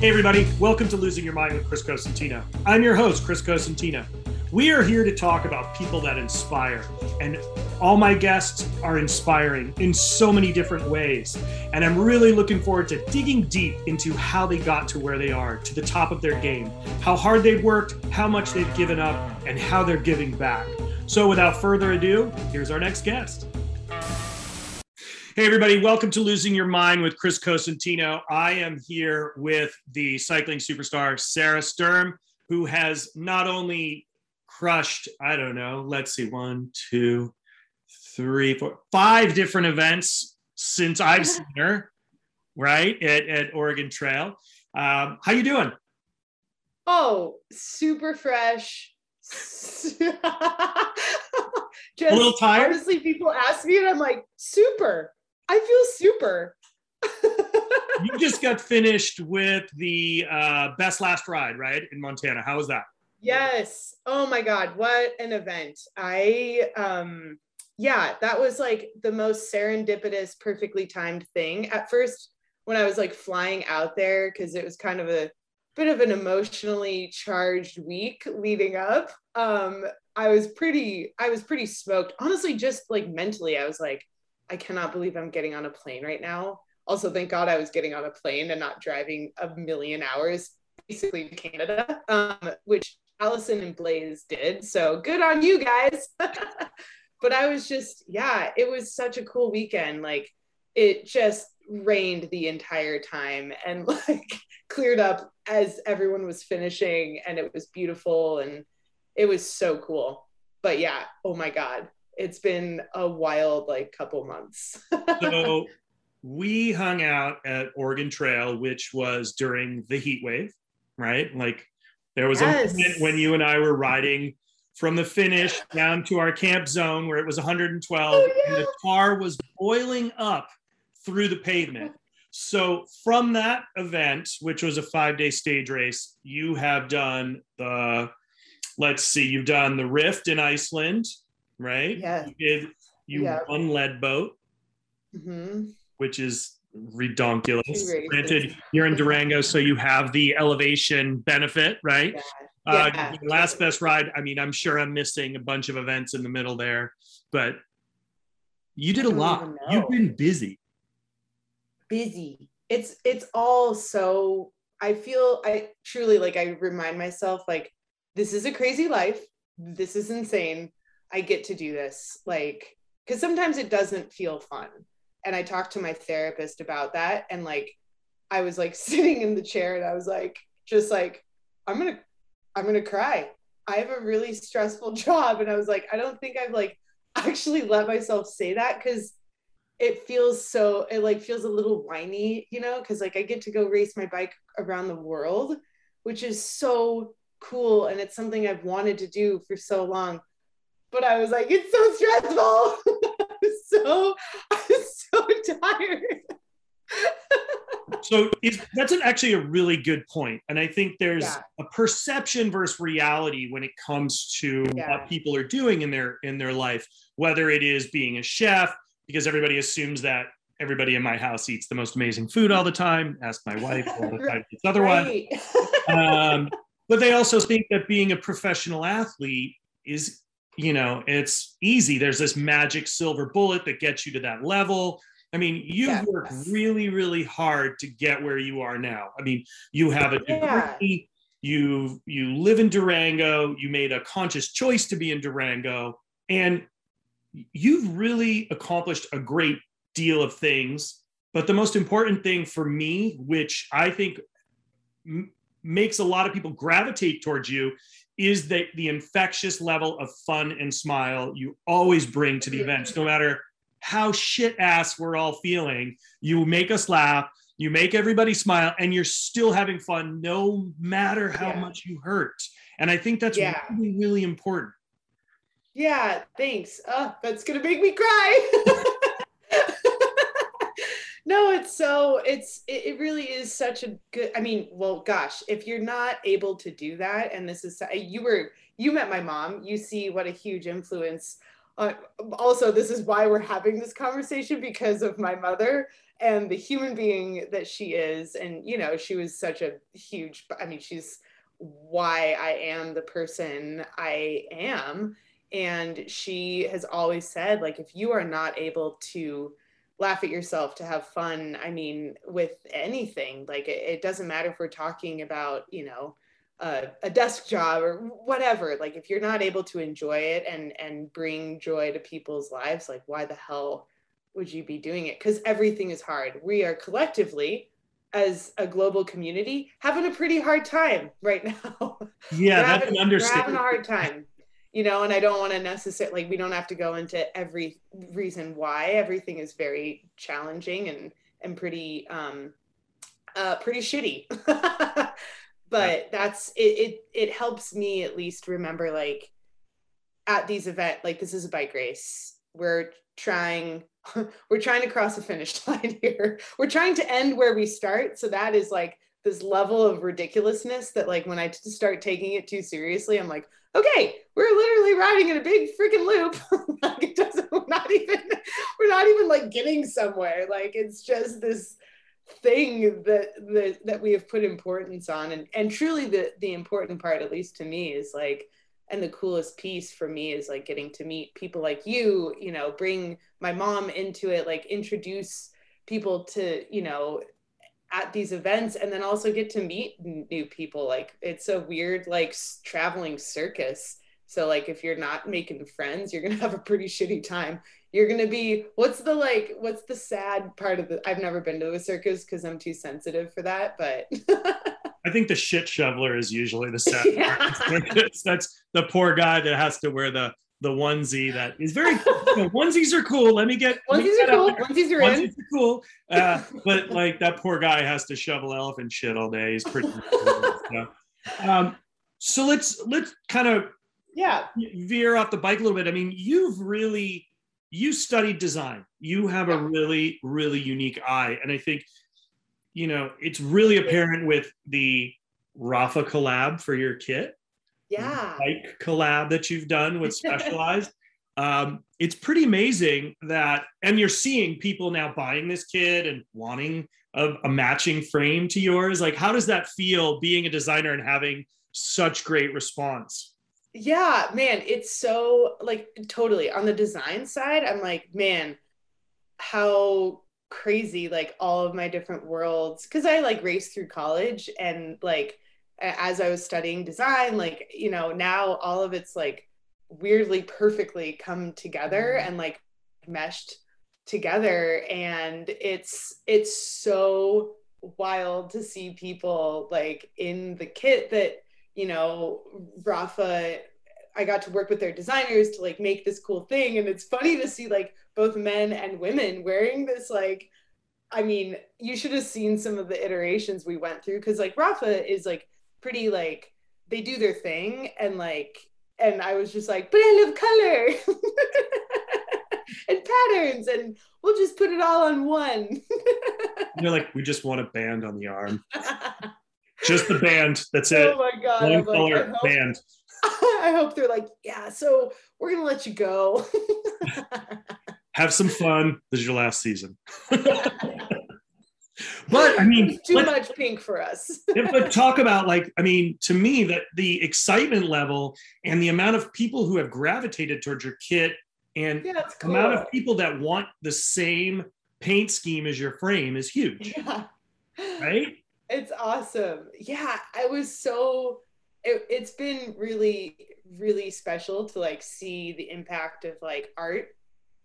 Hey, everybody, welcome to Losing Your Mind with Chris Cosentino. I'm your host, Chris Cosentino. We are here to talk about people that inspire, and all my guests are inspiring in so many different ways. And I'm really looking forward to digging deep into how they got to where they are, to the top of their game, how hard they've worked, how much they've given up, and how they're giving back. So, without further ado, here's our next guest. Hey, everybody, welcome to Losing Your Mind with Chris Cosentino. I am here with the cycling superstar, Sarah Sturm, who has not only crushed, I don't know, let's see, one, two, three, four, five different events since I've seen her, right, at, at Oregon Trail. Um, how you doing? Oh, super fresh. Just, A little tired? Honestly, people ask me, and I'm like, super. I feel super. you just got finished with the uh, best last ride, right, in Montana. How was that? Yes. Oh my God, what an event. I um yeah, that was like the most serendipitous, perfectly timed thing. At first, when I was like flying out there, because it was kind of a bit of an emotionally charged week leading up. Um, I was pretty, I was pretty smoked. Honestly, just like mentally, I was like, I cannot believe I'm getting on a plane right now. Also, thank God I was getting on a plane and not driving a million hours basically to Canada, um, which Allison and Blaze did. So good on you guys. but I was just, yeah, it was such a cool weekend. Like it just rained the entire time and like cleared up as everyone was finishing and it was beautiful and it was so cool. But yeah, oh my God, it's been a wild like couple months. so we hung out at Oregon Trail, which was during the heat wave, right? Like there was yes. a moment when you and I were riding from the finish down to our camp zone where it was 112 oh, yeah. and the car was boiling up through the pavement. So from that event, which was a five day stage race, you have done the, let's see, you've done the Rift in Iceland, right? Yeah. You did, you yeah. won Leadville, mm-hmm. which is redonkulous. Granted, you're in Durango, so you have the elevation benefit, right? Yeah. Uh, yeah. last best ride. I mean, I'm sure I'm missing a bunch of events in the middle there, but you did a lot. You've been busy. Busy. It's it's all so. I feel I truly like. I remind myself like this is a crazy life. This is insane. I get to do this. Like because sometimes it doesn't feel fun and I talked to my therapist about that and like I was like sitting in the chair and I was like just like I'm going to I'm going to cry. I have a really stressful job and I was like I don't think I've like actually let myself say that cuz it feels so it like feels a little whiny, you know, cuz like I get to go race my bike around the world, which is so cool and it's something I've wanted to do for so long. But I was like it's so stressful. so I'm so tired. so is, that's an, actually a really good point and i think there's yeah. a perception versus reality when it comes to yeah. what people are doing in their in their life whether it is being a chef because everybody assumes that everybody in my house eats the most amazing food all the time ask my wife all the time it's otherwise um, but they also think that being a professional athlete is you know, it's easy. There's this magic silver bullet that gets you to that level. I mean, you've yes. worked really, really hard to get where you are now. I mean, you have a degree, yeah. you you live in Durango, you made a conscious choice to be in Durango, and you've really accomplished a great deal of things. But the most important thing for me, which I think m- makes a lot of people gravitate towards you, is that the infectious level of fun and smile you always bring to the events, no matter how shit ass we're all feeling. You make us laugh, you make everybody smile, and you're still having fun no matter how yeah. much you hurt. And I think that's yeah. really, really important. Yeah, thanks. Oh, that's gonna make me cry. no it's so it's it, really is such a good i mean well gosh if you're not able to do that and this is you were you met my mom you see what a huge influence uh, also this is why we're having this conversation because of my mother and the human being that she is and you know she was such a huge i mean she's why i am the person i am and she has always said like if you are not able to laugh at yourself to have fun i mean with anything like it, it doesn't matter if we're talking about you know uh, a desk job or whatever like if you're not able to enjoy it and and bring joy to people's lives like why the hell would you be doing it? Because everything is hard. We are collectively as a global community having a pretty hard time right now. Yeah that's having, an understatement. we're having a hard time you know, and I don't want to necessarily like we don't have to go into every reason why. Everything is very challenging and and pretty um uh pretty shitty. but that's it, it it helps me at least remember like at these event like this is a bike race. We're trying we're trying to cross the finish line here. We're trying to end where we start. So that is like this level of ridiculousness that like when I start taking it too seriously, I'm like, okay, we're literally riding in a big freaking loop. like it doesn't, we're not even, we're not even like getting somewhere. Like it's just this thing that that that we have put importance on. And and truly the the important part, at least to me, is like, and the coolest piece for me is like getting to meet people like you, you know, bring my mom into it, like introduce people to, you know, at these events and then also get to meet new people like it's a weird like traveling circus. So like if you're not making friends you're gonna have a pretty shitty time. You're gonna be what's the like what's the sad part of the i've never been to a circus because i'm too sensitive for that but i think the shit shoveler is usually the sad yeah. part that's the poor guy that has to wear the the onesie that is very you know, onesies are cool. Let me get onesies are cool. Onesies are onesies are cool. Uh, but like that poor guy has to shovel elephant shit all day. He's pretty. so, um, so let's let's kind of yeah veer off the bike a little bit. I mean, you've really you studied design. You have a really really unique eye, and I think you know it's really apparent with the Rapha collab for your kit yeah bike collab that you've done with Specialized. um, it's pretty amazing that, and you're seeing people now buying this kit and wanting a, a matching frame to yours. Like, how does that feel being a designer and having such great response? Yeah, man, it's so like totally on the design side. I'm like, man, how crazy like all of my different worlds because I like raced through college and like as I was studying design, like, you know, now all of it's like weirdly perfectly come together mm-hmm. and like meshed together. And it's, it's so wild to see people like in the kit that, you know, Rapha, I got to work with their designers to like make this cool thing. And it's funny to see like both men and women wearing this like I mean, you should have seen some of the iterations we went through because like Rapha is like pretty like they do their thing and like and I was just like, but I love color and patterns and we'll just put it all on one. You're like, we just want a band on the arm. just the band. That's it. Oh my god. One color like, band. I hope they're like, yeah, so we're gonna let you go. Have some fun. This is your last season. But I mean, too much pink for us. but talk about like, I mean, to me, that the excitement level and the amount of people who have gravitated towards your kit and yeah, cool. amount of people that want the same paint scheme as your frame is huge. Yeah. Right? It's awesome. Yeah, I was so it, it's been really really special to like see the impact of like art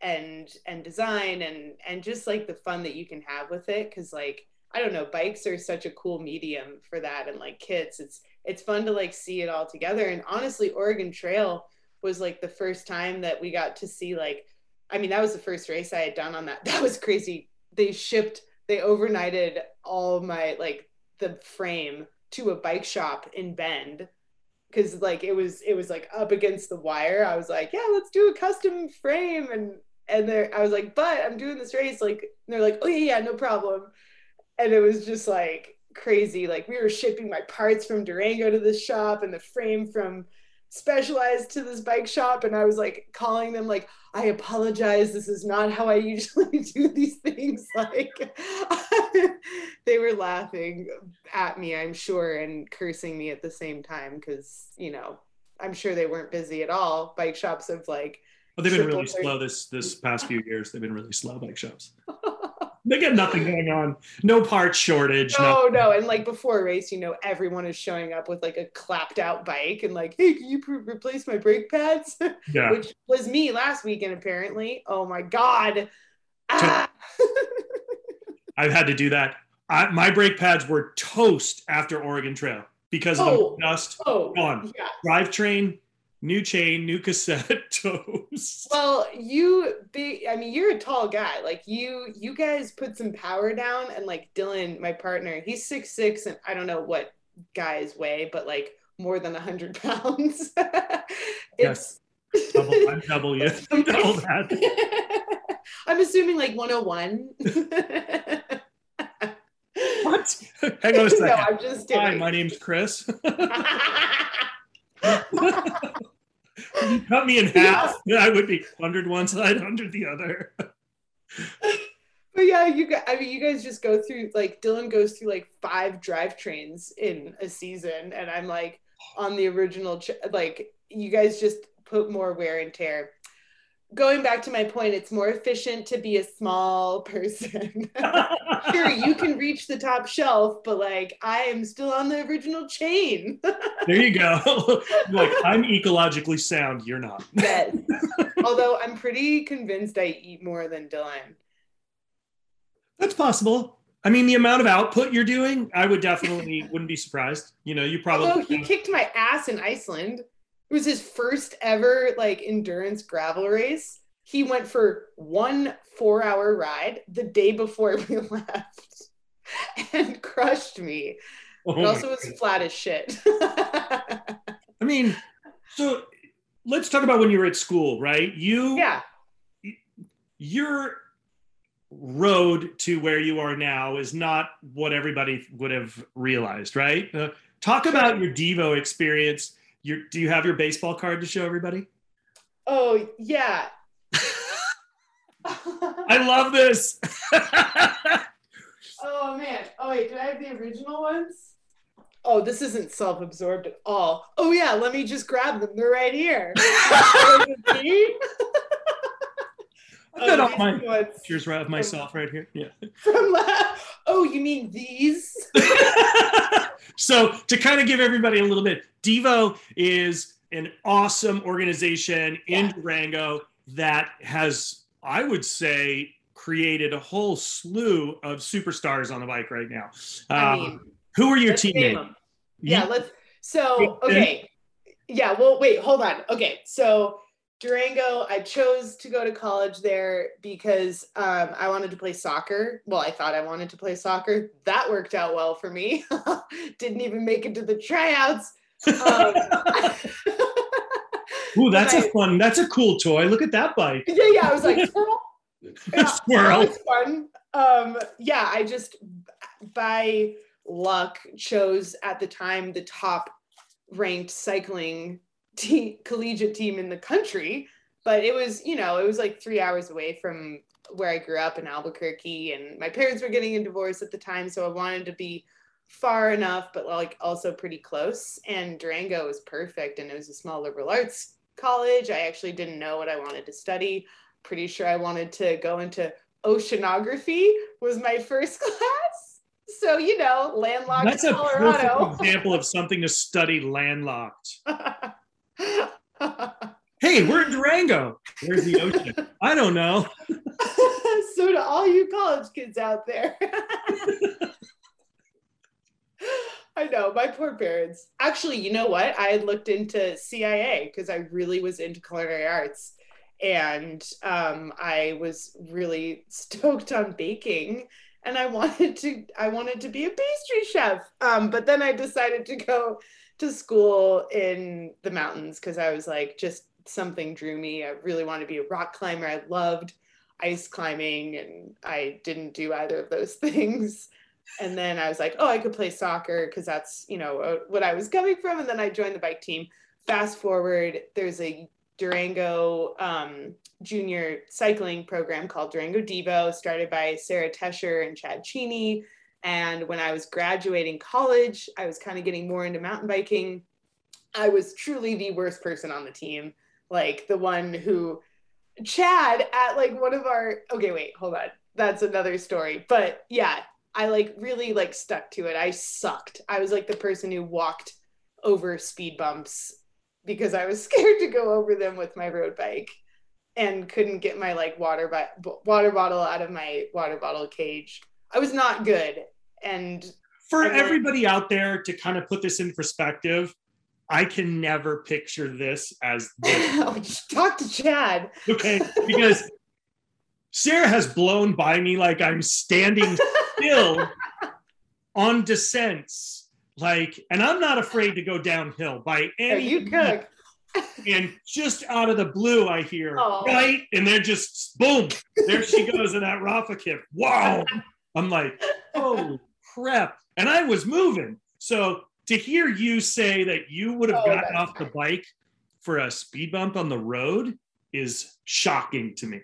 and and design and and just like the fun that you can have with it because like i don't know bikes are such a cool medium for that and like kits it's it's fun to like see it all together. And honestly oregon trail was like the first time that we got to see like i mean that was the first race i had done on that. That was crazy. They shipped they overnighted all my like the frame to a bike shop in bend because like it was it was like up against the wire. I was like yeah let's do a custom frame. And and there I was like, but I'm doing this race. Like, they're like, oh yeah, yeah, no problem. And it was just like crazy. Like we were shipping my parts from Durango to the shop and the frame from specialized to this bike shop and I was like calling them like I apologize this is not how I usually do these things like they were laughing at me I'm sure and cursing me at the same time cuz you know I'm sure they weren't busy at all bike shops have like well, they've been really slow this this past few years they've been really slow bike shops they got nothing going on. No part shortage. No, nothing. no. And like before a race, you know, everyone is showing up with like a clapped out bike and like, hey, can you replace my brake pads? Yeah. Which was me last weekend, apparently. Oh my God. Ah. I've had to do that. I, my brake pads were toast after Oregon Trail because oh, of the dust. Oh, gone. Yeah. Drivetrain new chain, new cassette, toes. Well, you be I mean, you're a tall guy. Like you you guys put some power down and like Dylan, my partner, he's six six and I don't know what guys weigh, but like more than a hundred pounds. yes. Double, I'm double. I'm double that. I'm assuming like 101. what? Hang on a second. No, I'm just kidding. Hi, my name's Chris you cut me in half, yeah. I would be hundred one side, hundred the other. but yeah, you guys, I mean, you guys just go through like Dylan goes through like five drivetrains in a season, and I'm like on the original, like you guys just put more wear and tear going back to my point, it's more efficient to be a small person. sure, you can reach the top shelf, but like I am still on the original chain. there you go. like I'm ecologically sound, you're not. yes. Although I'm pretty convinced I eat more than Dylan. That's possible. I mean, the amount of output you're doing, I would definitely wouldn't be surprised. You know, you probably. Although he kicked my ass in Iceland. It was his first ever like endurance gravel race. He went for one four hour ride the day before we left and crushed me. Oh it also was God. flat as shit. I mean, so let's talk about when you were at school, right? You yeah. Your road to where you are now is not what everybody would have realized, right? Uh, talk about your Devo experience your, do you have your baseball card to show everybody? Oh yeah. I love this. oh man. Oh wait, do I have the original ones? Oh, this isn't self-absorbed at all. Oh yeah, let me just grab them. They're right here. I've got oh, all my pictures of myself right here. Yeah. From oh, you mean these? so to kind of give everybody a little bit, Devo is an awesome organization in yeah. Durango that has, I would say, created a whole slew of superstars on the bike right now. I um, mean, who are your teammates? Yeah, let's. So okay, yeah. Well, wait, hold on. Okay, so Durango, I chose to go to college there because um, I wanted to play soccer. Well, I thought I wanted to play soccer. That worked out well for me. Didn't even make it to the tryouts. Um, Ooh, that's a fun. That's a cool toy. Look at that bike. Yeah, yeah. I was like squirrel. Yeah, squirrel. fun. Um, yeah, I just by luck chose at the time the top ranked cycling te- collegiate team in the country, but it was, you know, it was like three hours away from where I grew up in Albuquerque, and my parents were getting a divorce at the time, so I wanted to be far enough, but like also pretty close. And Durango was perfect, and it was a small liberal arts college. I actually didn't know what I wanted to study. Pretty sure I wanted to go into oceanography. Was my first class. So you know, landlocked That's a Colorado. perfect example of something to study landlocked. hey, we're in Durango. Where's the ocean? I don't know. so to all you college kids out there. I know, my poor parents. Actually, you know what? I had looked into CIA because I really was into culinary arts. And um, I was really stoked on baking and I wanted to I wanted to be a pastry chef. Um, but then I decided to go to school in the mountains because I was like, just something drew me. I really wanted to be a rock climber. I loved ice climbing, and I didn't do either of those things. And then I was like, oh, I could play soccer because that's, you know, uh, what I was coming from. And then I joined the bike team. fast forward, there's a Durango um, junior cycling program called Durango Devo, started by Sarah Tescher and Chad Cheney. And when I was graduating college, I was kind of getting more into mountain biking. I was truly the worst person on the team, like the one who Chad at like one of our okay, wait, hold on. That's another story. But yeah, I like really like stuck to it. I sucked. I was like the person who walked over speed bumps because I was scared to go over them with my road bike and couldn't get my like water bo- water bottle out of my water bottle cage. I was not good. And for everybody out there to kind of put this in perspective, I can never picture this as this. Oh, talk to Chad. Okay, because Sarah has blown by me like I'm standing still on descents. Like, and I'm not afraid to go downhill by any. you cook. and just out of the blue, I hear oh. right, and then just boom, there she goes in that Rapha kit. Wow! I'm like, oh crap! And I was moving. So to hear you say that you would have oh, gotten off the bike for a speed bump on the road is shocking to me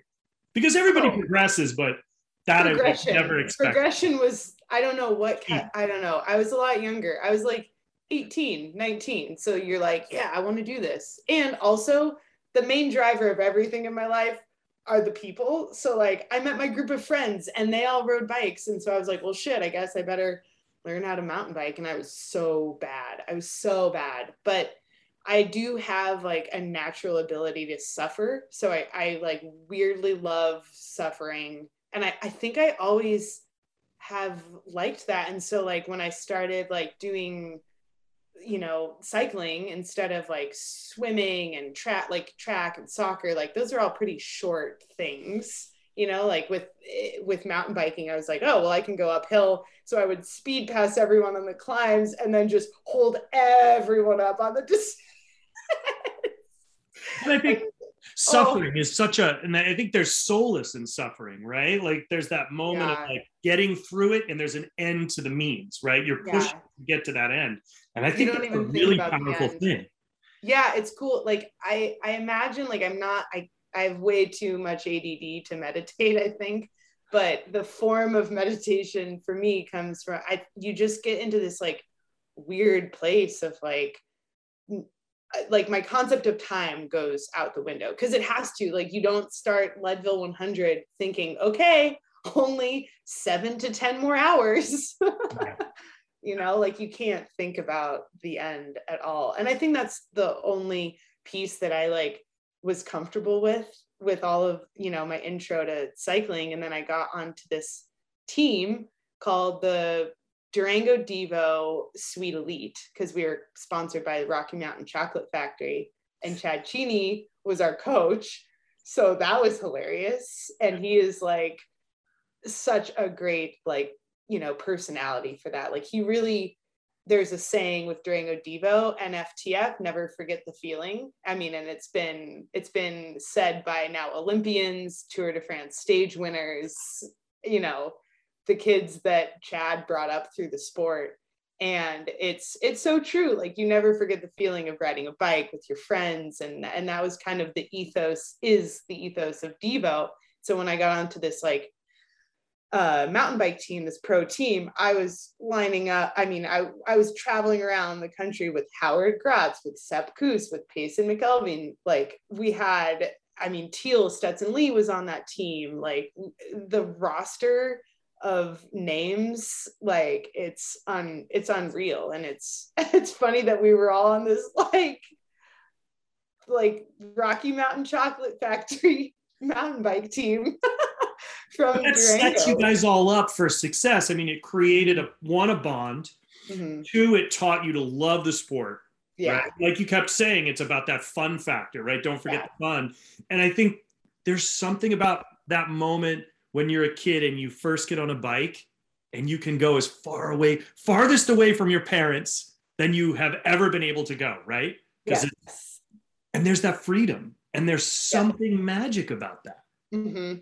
because everybody oh. progresses, but that I would never expect. Progression was I don't know what I don't know. I was a lot younger. I was like 18, 19. So you're like, yeah, I want to do this. And also, the main driver of everything in my life are the people. So like I met my group of friends and they all rode bikes. And so I was like, well shit, I guess I better learn how to mountain bike. And I was so bad. I was so bad. But I do have like a natural ability to suffer. So I, I like weirdly love suffering. And I, I think I always have liked that. And so like when I started like doing you know cycling instead of like swimming and track like track and soccer like those are all pretty short things you know like with eh, with mountain biking i was like oh well i can go uphill. So i would speed past everyone on the climbs and then just hold everyone up on the descent. I think Oh. suffering oh. is such a and i think there's solace in suffering right like there's that moment yeah. of like getting through it and there's an end to the means right you're pushing yeah. to get to that end and I think that's a really powerful thing. Yeah, it's cool. Like I I imagine like I'm not I I have way too much ADD to meditate, I think. But the form of meditation for me comes from I you just get into this like weird place of like like my concept of time goes out the window because it has to like you don't start leadville 100 thinking okay only seven to ten more hours. You know like you can't think about the end at all. And i think that's the only piece that i like was comfortable with with all of you know my intro to cycling. And then i got onto this team called the durango devo sweet elite because we were sponsored by the rocky mountain chocolate factory and chad cheney was our coach. So that was hilarious. And he is like such a great like you know personality for that. Like he really there's a saying with Durango Devo and FTF, never forget the feeling. I mean, and it's been it's been said by now Olympians, Tour de France stage winners, you know, the kids that Chad brought up through the sport. And it's it's so true. Like you never forget the feeling of riding a bike with your friends. And and that was kind of the ethos, is the ethos of Devo. So when I got onto this like uh, mountain bike team, this pro team, I was lining up. I mean, I, I was traveling around the country with Howard Grotts, with Sepp Kuss, with Payson McElveen. Like we had, I mean, Teal Stetson Lee was on that team. Like the roster of names, like it's un, it's unreal, and it's it's funny that we were all on this like like Rocky Mountain Chocolate Factory mountain bike team. from that sets you guys all up for success. I mean, it created a one a bond. Mm-hmm. Two, it taught you to love the sport. Yeah. Right? Like you kept saying, it's about that fun factor, right? Don't forget yeah. the fun. And I think there's something about that moment when you're a kid and you first get on a bike and you can go as far away, farthest away from your parents than you have ever been able to go, right? Because yes. and there's that freedom and there's something yeah. magic about that. Mm-hmm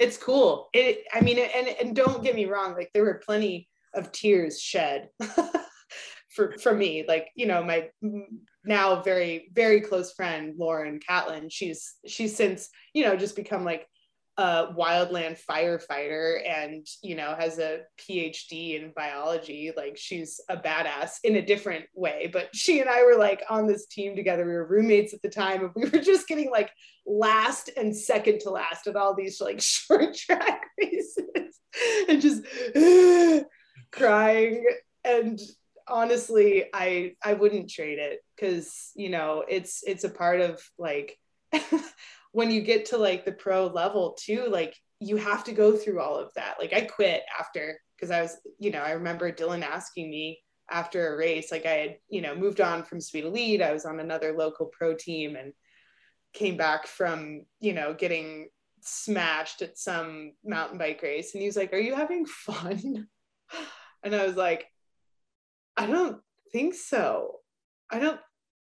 it's cool. It, I mean, and and don't get me wrong, like there were plenty of tears shed for for me like you know my now very very close friend lauren catlin she's she's since you know just become like a wildland firefighter and you know has a phd in biology like she's a badass in a different way. But she and i were like on this team together. We were roommates at the time and we were just getting like last and second to last at all these like short track races and just crying. And honestly i i wouldn't trade it because you know it's it's a part of like when you get to like the pro level too like you have to go through all of that. Like i quit after because i was you know i remember dylan asking me after a race like i had you know moved on from Speed Elite. I was on another local pro team and came back from you know getting smashed at some mountain bike race. And he was like are you having fun? And i was like i don't think so. I don't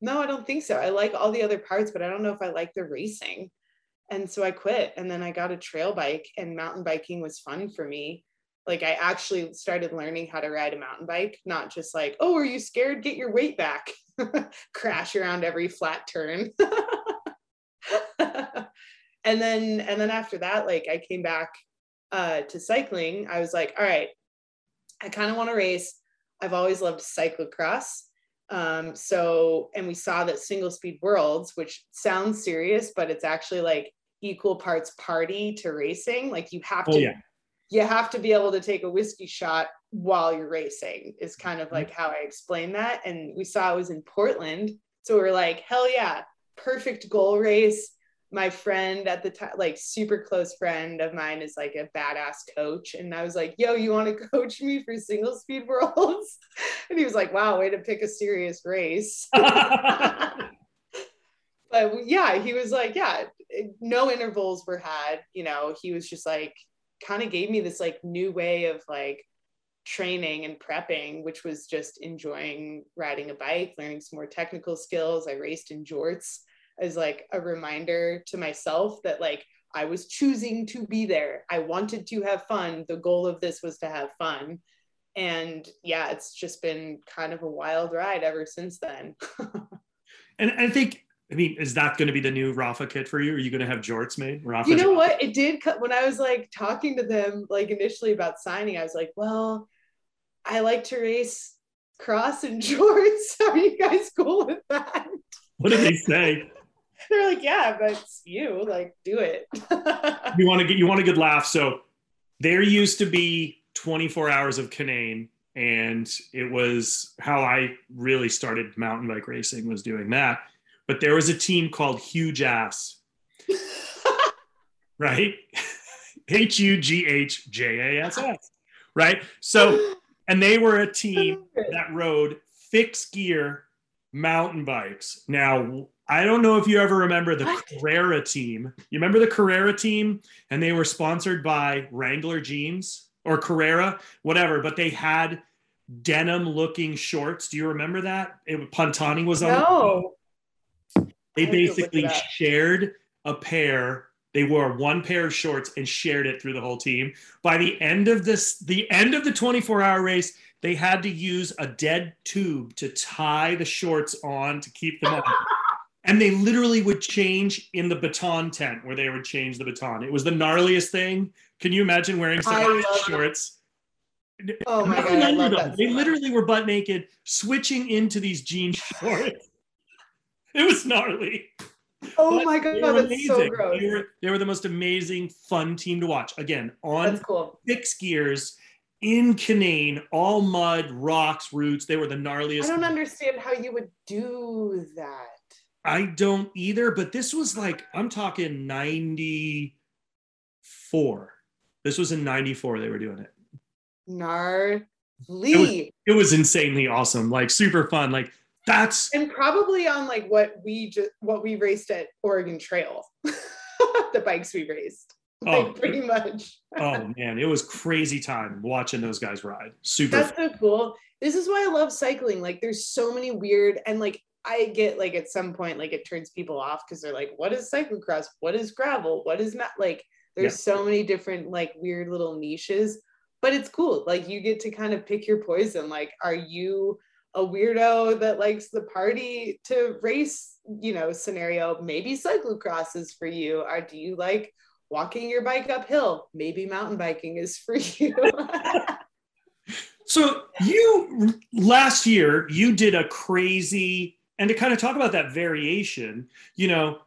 no i don't think so. I like all the other parts but i don't know if i like the racing. And so i quit and then i got a trail bike and mountain biking was fun for me. Like i actually started learning how to ride a mountain bike not just like oh are you scared? Get your weight back. Crash around every flat turn. And then and then after that like i came back uh, to cycling. I was like all right i kind of want to race. I've always loved cyclocross um, so and we saw that single speed worlds which sounds serious but it's actually like equal parts party to racing like you have oh, to oh, yeah. you have to be able to take a whiskey shot while you're racing is kind of mm-hmm. like how i explain that and we saw it was in portland so we we're like hell yeah perfect goal race my friend at the time, like super close friend of mine, is like a badass coach. And I was like, yo, you want to coach me for single speed worlds? And he was like, wow, way to pick a serious race. but yeah, he was like, yeah, no intervals were had. You know, he was just like, kind of gave me this like new way of like training and prepping, which was just enjoying riding a bike, learning some more technical skills. I raced in jorts as like a reminder to myself that like I was choosing to be there. I wanted to have fun. The goal of this was to have fun. And yeah, it's just been kind of a wild ride ever since then. and I think, I mean, is that going to be the new Rapha kit for you? Are you going to have jorts made? Rapha you know what? It did when I was like talking to them, like initially about signing, I was like, well, I like to race cross and jorts. Are you guys cool with that? What did they say? they're like, yeah, but it's you. Like, do it. you want to get you want a good laugh. So there used to be 24 hours of Canaan, and it was how I really started mountain bike racing was doing that. But there was a team called Huge Ass. right? H U G H J A S S. Right? So and they were a team that rode fixed gear mountain bikes. Now, I don't know if you ever remember the what? Carrera team. You remember the Carrera team? And they were sponsored by Wrangler jeans or Carrera, whatever, but they had denim looking shorts. Do you remember that? It, Pantani was on. No. They basically shared a pair. They wore one pair of shorts and shared it through the whole team. By the end of this, the end of the 24 hour race, they had to use a dead tube to tie the shorts on to keep them on. And they literally would change in the baton tent where they would change the baton. It was the gnarliest thing. Can you imagine wearing some shorts? Oh my god! I love that they literally were butt naked, switching into these jean shorts. it was gnarly. Oh but my god, that's amazing. so gross. They were, they were the most amazing, fun team to watch. Again, on cool. fixed gears in Canaan, all mud, rocks, roots. They were the gnarliest. I don't understand how you would do that. I don't either, but this was like, I'm talking 94. This was in 94 they were doing it. Gnarly. It was, it was insanely awesome, like super fun. Like that's and probably on like what we just what we raced at Oregon Trail, the bikes we raced. Oh, like, pretty much. oh man, it was crazy time watching those guys ride. Super. That's fun. so cool. This is why I love cycling. Like, there's so many weird and like I get like at some point like it turns people off because they're like, what is cyclocross? What is gravel? What is not like? There's yeah. so many different like weird little niches, but it's cool. Like you get to kind of pick your poison. Like, are you a weirdo that likes the party to race, you know, scenario. Maybe cyclocross is for you. Or do you like walking your bike uphill? Maybe mountain biking is for you. so you last year you did a crazy and to kind of talk about that variation, you know,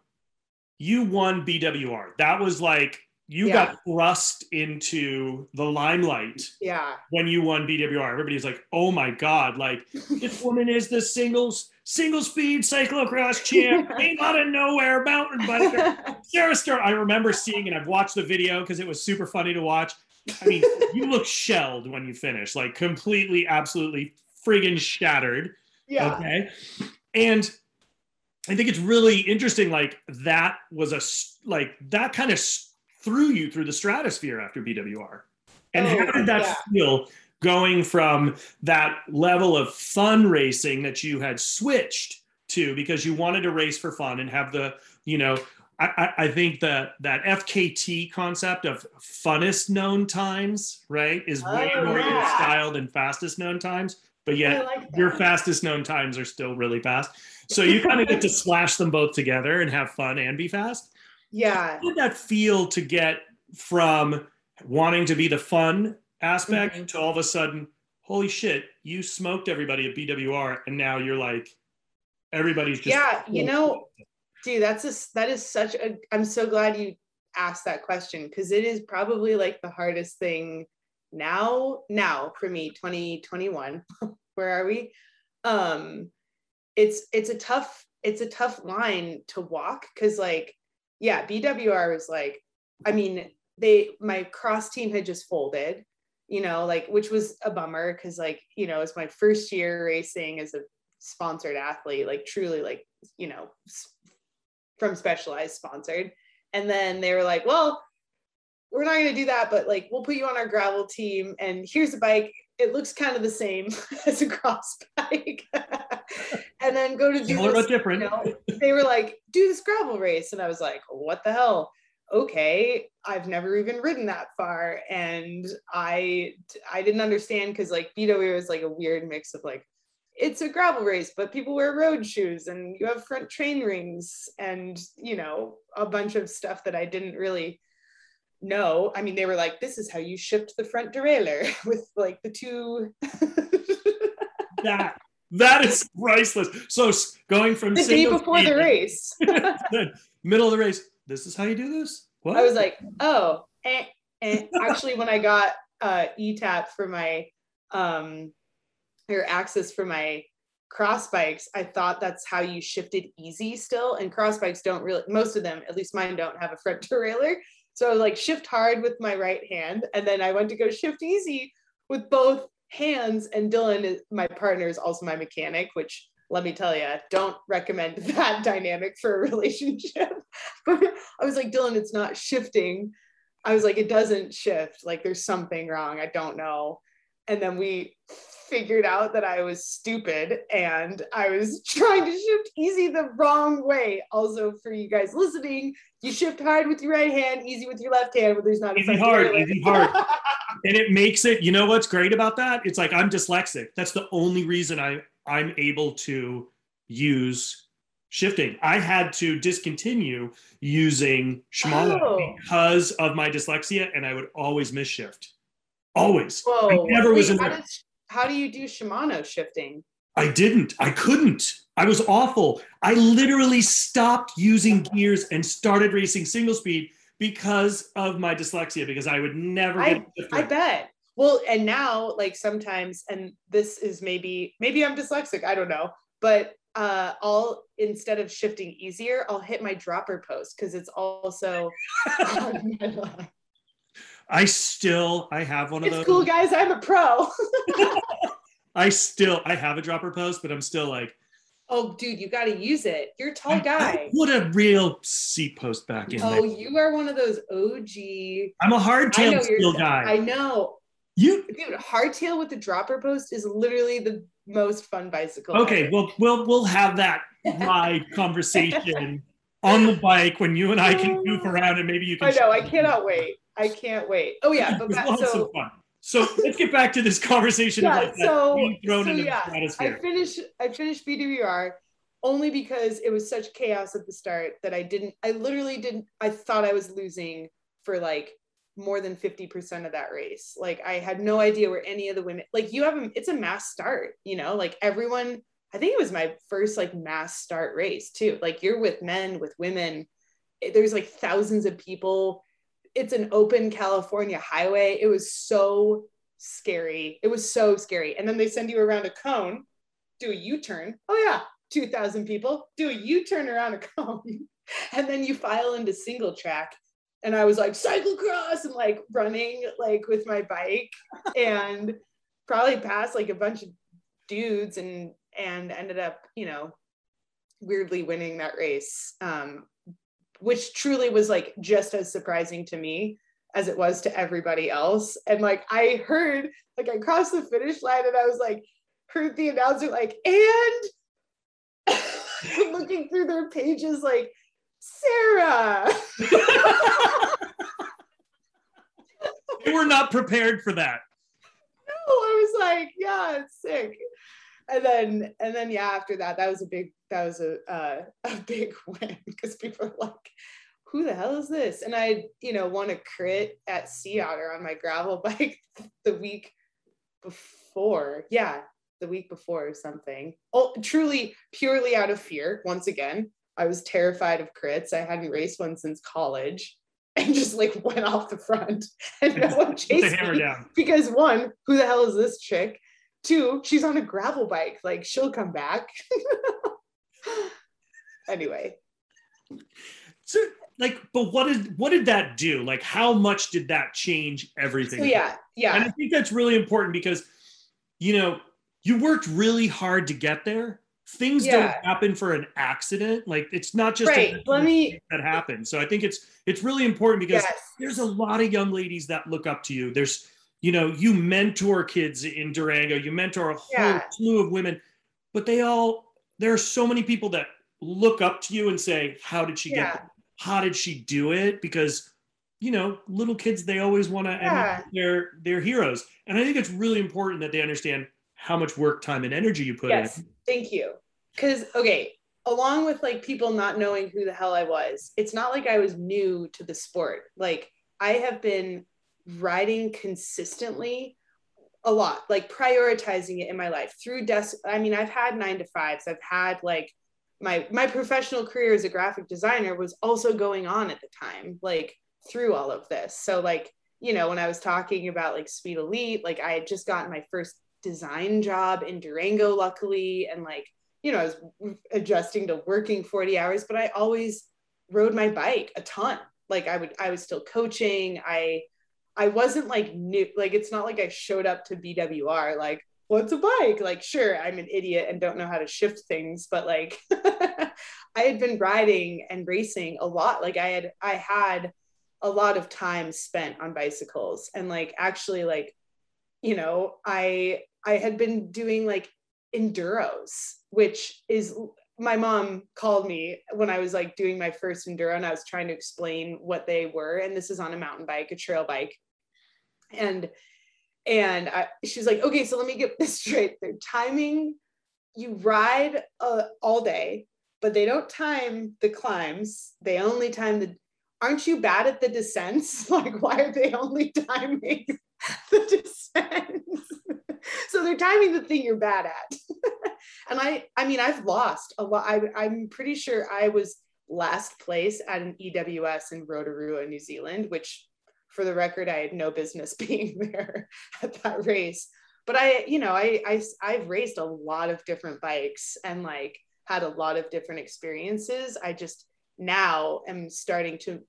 you won BWR. That was like you yeah. got thrust into the limelight yeah. when you won bwr everybody's like oh my god like this woman is the singles single speed cyclocross champ. Came out of nowhere mountain biker. Sarah Sturm i remember seeing and i've watched the video because it was super funny to watch. I mean you look shelled when you finish like completely absolutely friggin shattered. Yeah. Okay and i think it's really interesting like that was a like that kind of threw you through the stratosphere after BWR. And oh, how did that yeah. feel going from that level of fun racing that you had switched to because you wanted to race for fun and have the, you know, I, I think that that FKT concept of funnest known times, right, is way oh, more yeah. style than fastest known times. But yet like your fastest known times are still really fast. So you kind of get to slash them both together and have fun and be fast. Yeah. How did that feel to get from wanting to be the fun aspect mm-hmm. to all of a sudden, holy shit, you smoked everybody at BWR and now you're like, everybody's just. Yeah, you know, dude, that's a, that is such a, I'm so glad you asked that question because it is probably like the hardest thing now, now for me, 2021. Where are we? Um, it's it's a tough it's a tough line to walk because like yeah, BWR was like, I mean, they my cross team had just folded, you know, like which was a bummer because like, you know, it's my first year racing as a sponsored athlete, like truly like, you know, from specialized sponsored. And then they were like, well, we're not going to do that, but like we'll put you on our gravel team and here's a bike. It looks kind of the same as a cross bike. and then go to do Similar this, but different. You know, they were like, do this gravel race. And I was like, what the hell? Okay, I've never even ridden that far. And I I didn't understand because like BWR was like a weird mix of like it's a gravel race, but people wear road shoes and you have front train rings and you know, a bunch of stuff that I didn't really know. I mean, they were like, this is how you shift the front derailleur with like the two that that is priceless. So going from the day before the race, middle of the race, this is how you do this. What? I was like, oh, and, and actually, when I got uh, ETAP for my um, or AXS for my cross bikes, I thought that's how you shifted easy still. And cross bikes don't really, most of them, at least mine, don't have a front derailleur. So like shift hard with my right hand, and then I went to go shift easy with both hands and dylan my partner is also my mechanic which let me tell you don't recommend that dynamic for a relationship. But i was like dylan it's not shifting. I was like it doesn't shift. Like there's something wrong. I don't know. And then we figured out that I was stupid and I was trying to shift easy the wrong way. Also, for you guys listening, you shift hard with your right hand, easy with your left hand, but there's not easy hard, easy hard. and it makes it, you know what's great about that? It's like I'm dyslexic. That's the only reason I I'm able to use shifting. I had to discontinue using Shimano oh. because of my dyslexia, and I would always miss shift. Always. Whoa. I never Wait, was in there how do you do Shimano shifting? I didn't. I couldn't. I was awful. I literally stopped using gears and started racing single speed because of my dyslexia, because I would never I, I bet. Well, and now, like sometimes, and this is maybe, maybe I'm dyslexic, I don't know, but uh, I'll instead of shifting easier, I'll hit my dropper post because it's also I still I have one of it's those. Cool guys, I'm a pro. I still I have a dropper post, but I'm still like, oh dude, you got to use it. You're a tall I, guy. put a real seat post back in. Oh, there. you are one of those OG. I'm a hardtail steel guy. I know. You dude, hardtail with the dropper post is literally the most fun bicycle. Okay, ever. well we'll we'll have that ride conversation on the bike when you and I can oh. goof around and maybe you can. I know. I cannot wait. I can't wait. Oh yeah, but that, so so let's get back to this conversation yeah, about so, being thrown so, into yeah, the stratosphere. I finished I finished BWR only because it was such chaos at the start that I didn't I literally didn't I thought I was losing for like more than 50% of that race. Like I had no idea where any of the women like you have a, it's a mass start, you know, like everyone I think it was my first like mass start race too. Like you're with men, with women. There's like thousands of people. It's an open California highway. It was so scary. It was so scary. And then they send you around a cone, do a U-turn. Oh yeah, 2000 people, do a U-turn around a cone. and then you file into single track and I was like cyclocross and like running like with my bike and probably passed like a bunch of dudes and and ended up you know weirdly winning that race um which truly was like just as surprising to me as it was to everybody else and like I heard like I crossed the finish line and I was like heard the announcer like and looking through their pages like Sarah. you were not prepared for that. No, I was like, yeah, it's sick. And then, and then, yeah, after that, that was a big, that was a uh, a big win because people were like, "Who the hell is this?" And I, you know, won a crit at Sea Otter on my gravel bike the week before. Yeah, the week before or something. Oh, truly, purely out of fear. Once again, I was terrified of crits. I hadn't raced one since college and just like went off the front and no one chased me down. because one, who the hell is this chick? Two, she's on a gravel bike. Like she'll come back. anyway. So like, but what did what did that do? Like how much did that change everything? So, yeah, yeah. And I think that's really important because you know, you worked really hard to get there things yeah. don't happen for an accident like it's not just right. let me that happens so i think it's it's really important because yes. there's a lot of young ladies that look up to you there's you know you mentor kids in durango you mentor a whole yeah. slew of women but they all there are so many people that look up to you and say how did she yeah. get there? how did she do it because you know little kids they always want to yeah. they're they're heroes and i think it's really important that they understand how much work time and energy you put yes. in thank you because okay along with like people not knowing who the hell i was it's not like i was new to the sport like i have been riding consistently a lot like prioritizing it in my life through desk i mean i've had nine to fives i've had like my my professional career as a graphic designer was also going on at the time like through all of this so like you know when i was talking about like speed elite like i had just gotten my first design job in durango luckily and like you know, I was adjusting to working 40 hours, but I always rode my bike a ton. Like I would, I was still coaching. I, I wasn't like new, like it's not like I showed up to BWR like, what's a bike? Like, sure, I'm an idiot and don't know how to shift things, but like I had been riding and racing a lot. Like I had, I had a lot of time spent on bicycles and like actually like, you know, I I had been doing like enduros which is my mom called me when I was like doing my first enduro and I was trying to explain what they were. And this is on a mountain bike, a trail bike. And and I, she's like, okay, so let me get this straight. They're timing, you ride uh, all day, but they don't time the climbs. They only time the, aren't you bad at the descents? like, why are they only timing the descents? so they're timing the thing you're bad at. and I, I mean, I've lost a lot. I, I'm pretty sure I was last place at an EWS in Rotorua, New Zealand, which for the record, I had no business being there at that race. But I, you know, I, I, I've raced a lot of different bikes and like had a lot of different experiences. I just now am starting to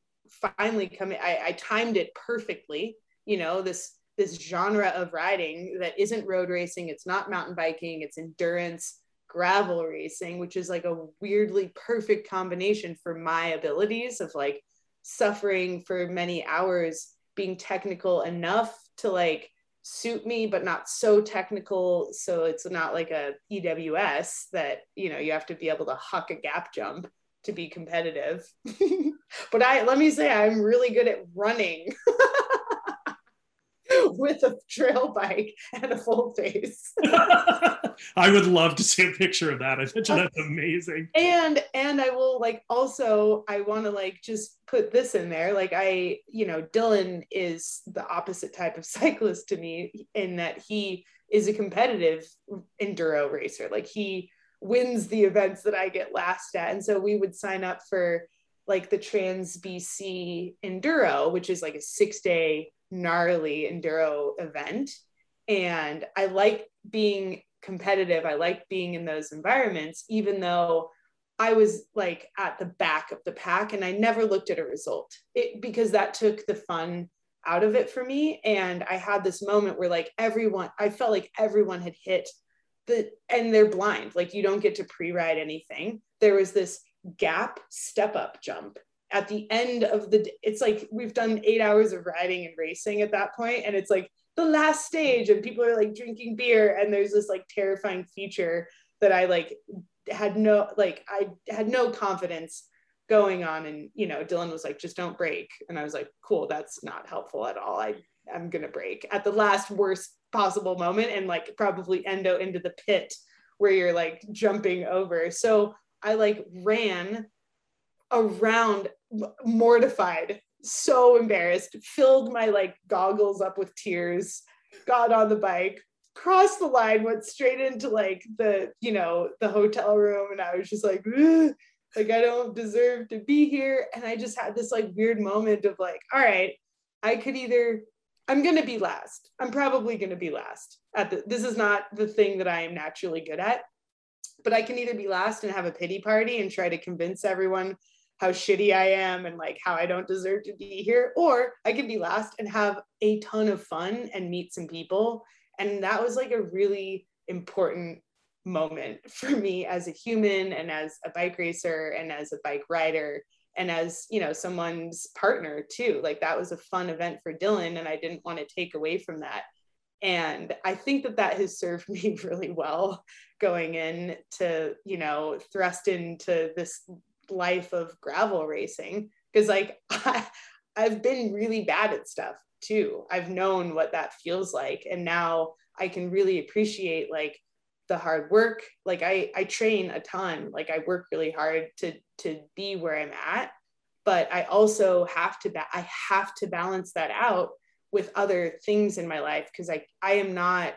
finally come. I, I timed it perfectly. You know, this this genre of riding that isn't road racing, it's not mountain biking, it's endurance gravel racing, which is like a weirdly perfect combination for my abilities of like suffering for many hours, being technical enough to like suit me, but not so technical. So it's not like a EWS that, you know, you have to be able to huck a gap jump to be competitive. but I let me say I'm really good at running. with a trail bike and a full face. I would love to see a picture of that. I bet you uh, that's amazing. And and I will like also I want to like just put this in there. Like I, you know, Dylan is the opposite type of cyclist to me in that he is a competitive enduro racer. Like he wins the events that I get last at. And so we would sign up for like the Trans BC Enduro, which is like a six day gnarly enduro event. And I like being competitive. I like being in those environments, even though I was like at the back of the pack and I never looked at a result it, because that took the fun out of it for me. And I had this moment where like everyone, I felt like everyone had hit the, and they're blind, like you don't get to pre ride anything. There was this gap step up jump at the end of the it's like we've done eight hours of riding and racing at that point and it's like the last stage and people are like drinking beer and there's this like terrifying feature that i like had no like i had no confidence going on and you know dylan was like just don't break. And i was like cool that's not helpful at all. I i'm gonna break at the last worst possible moment and like probably endo into the pit where you're like jumping over. So I like ran around mortified, so embarrassed, filled my like goggles up with tears, got on the bike, crossed the line, went straight into like the, you know, the hotel room. And I was just like, like, I don't deserve to be here. And I just had this like weird moment of like, all right, I could either, I'm going to be last. I'm probably going to be last at the, this is not the thing that I am naturally good at but I can either be last and have a pity party and try to convince everyone how shitty I am and like how I don't deserve to be here, or I can be last and have a ton of fun and meet some people. And that was like a really important moment for me as a human and as a bike racer and as a bike rider and as you know someone's partner too like that was a fun event for dylan and i didn't want to take away from that and i think that that has served me really well going in to you know thrust into this life of gravel racing because like I, i've been really bad at stuff too. I've known what that feels like and now i can really appreciate like the hard work. Like i i train a ton. Like i work really hard to to be where i'm at but i also have to ba- i have to balance that out with other things in my life because I, I am not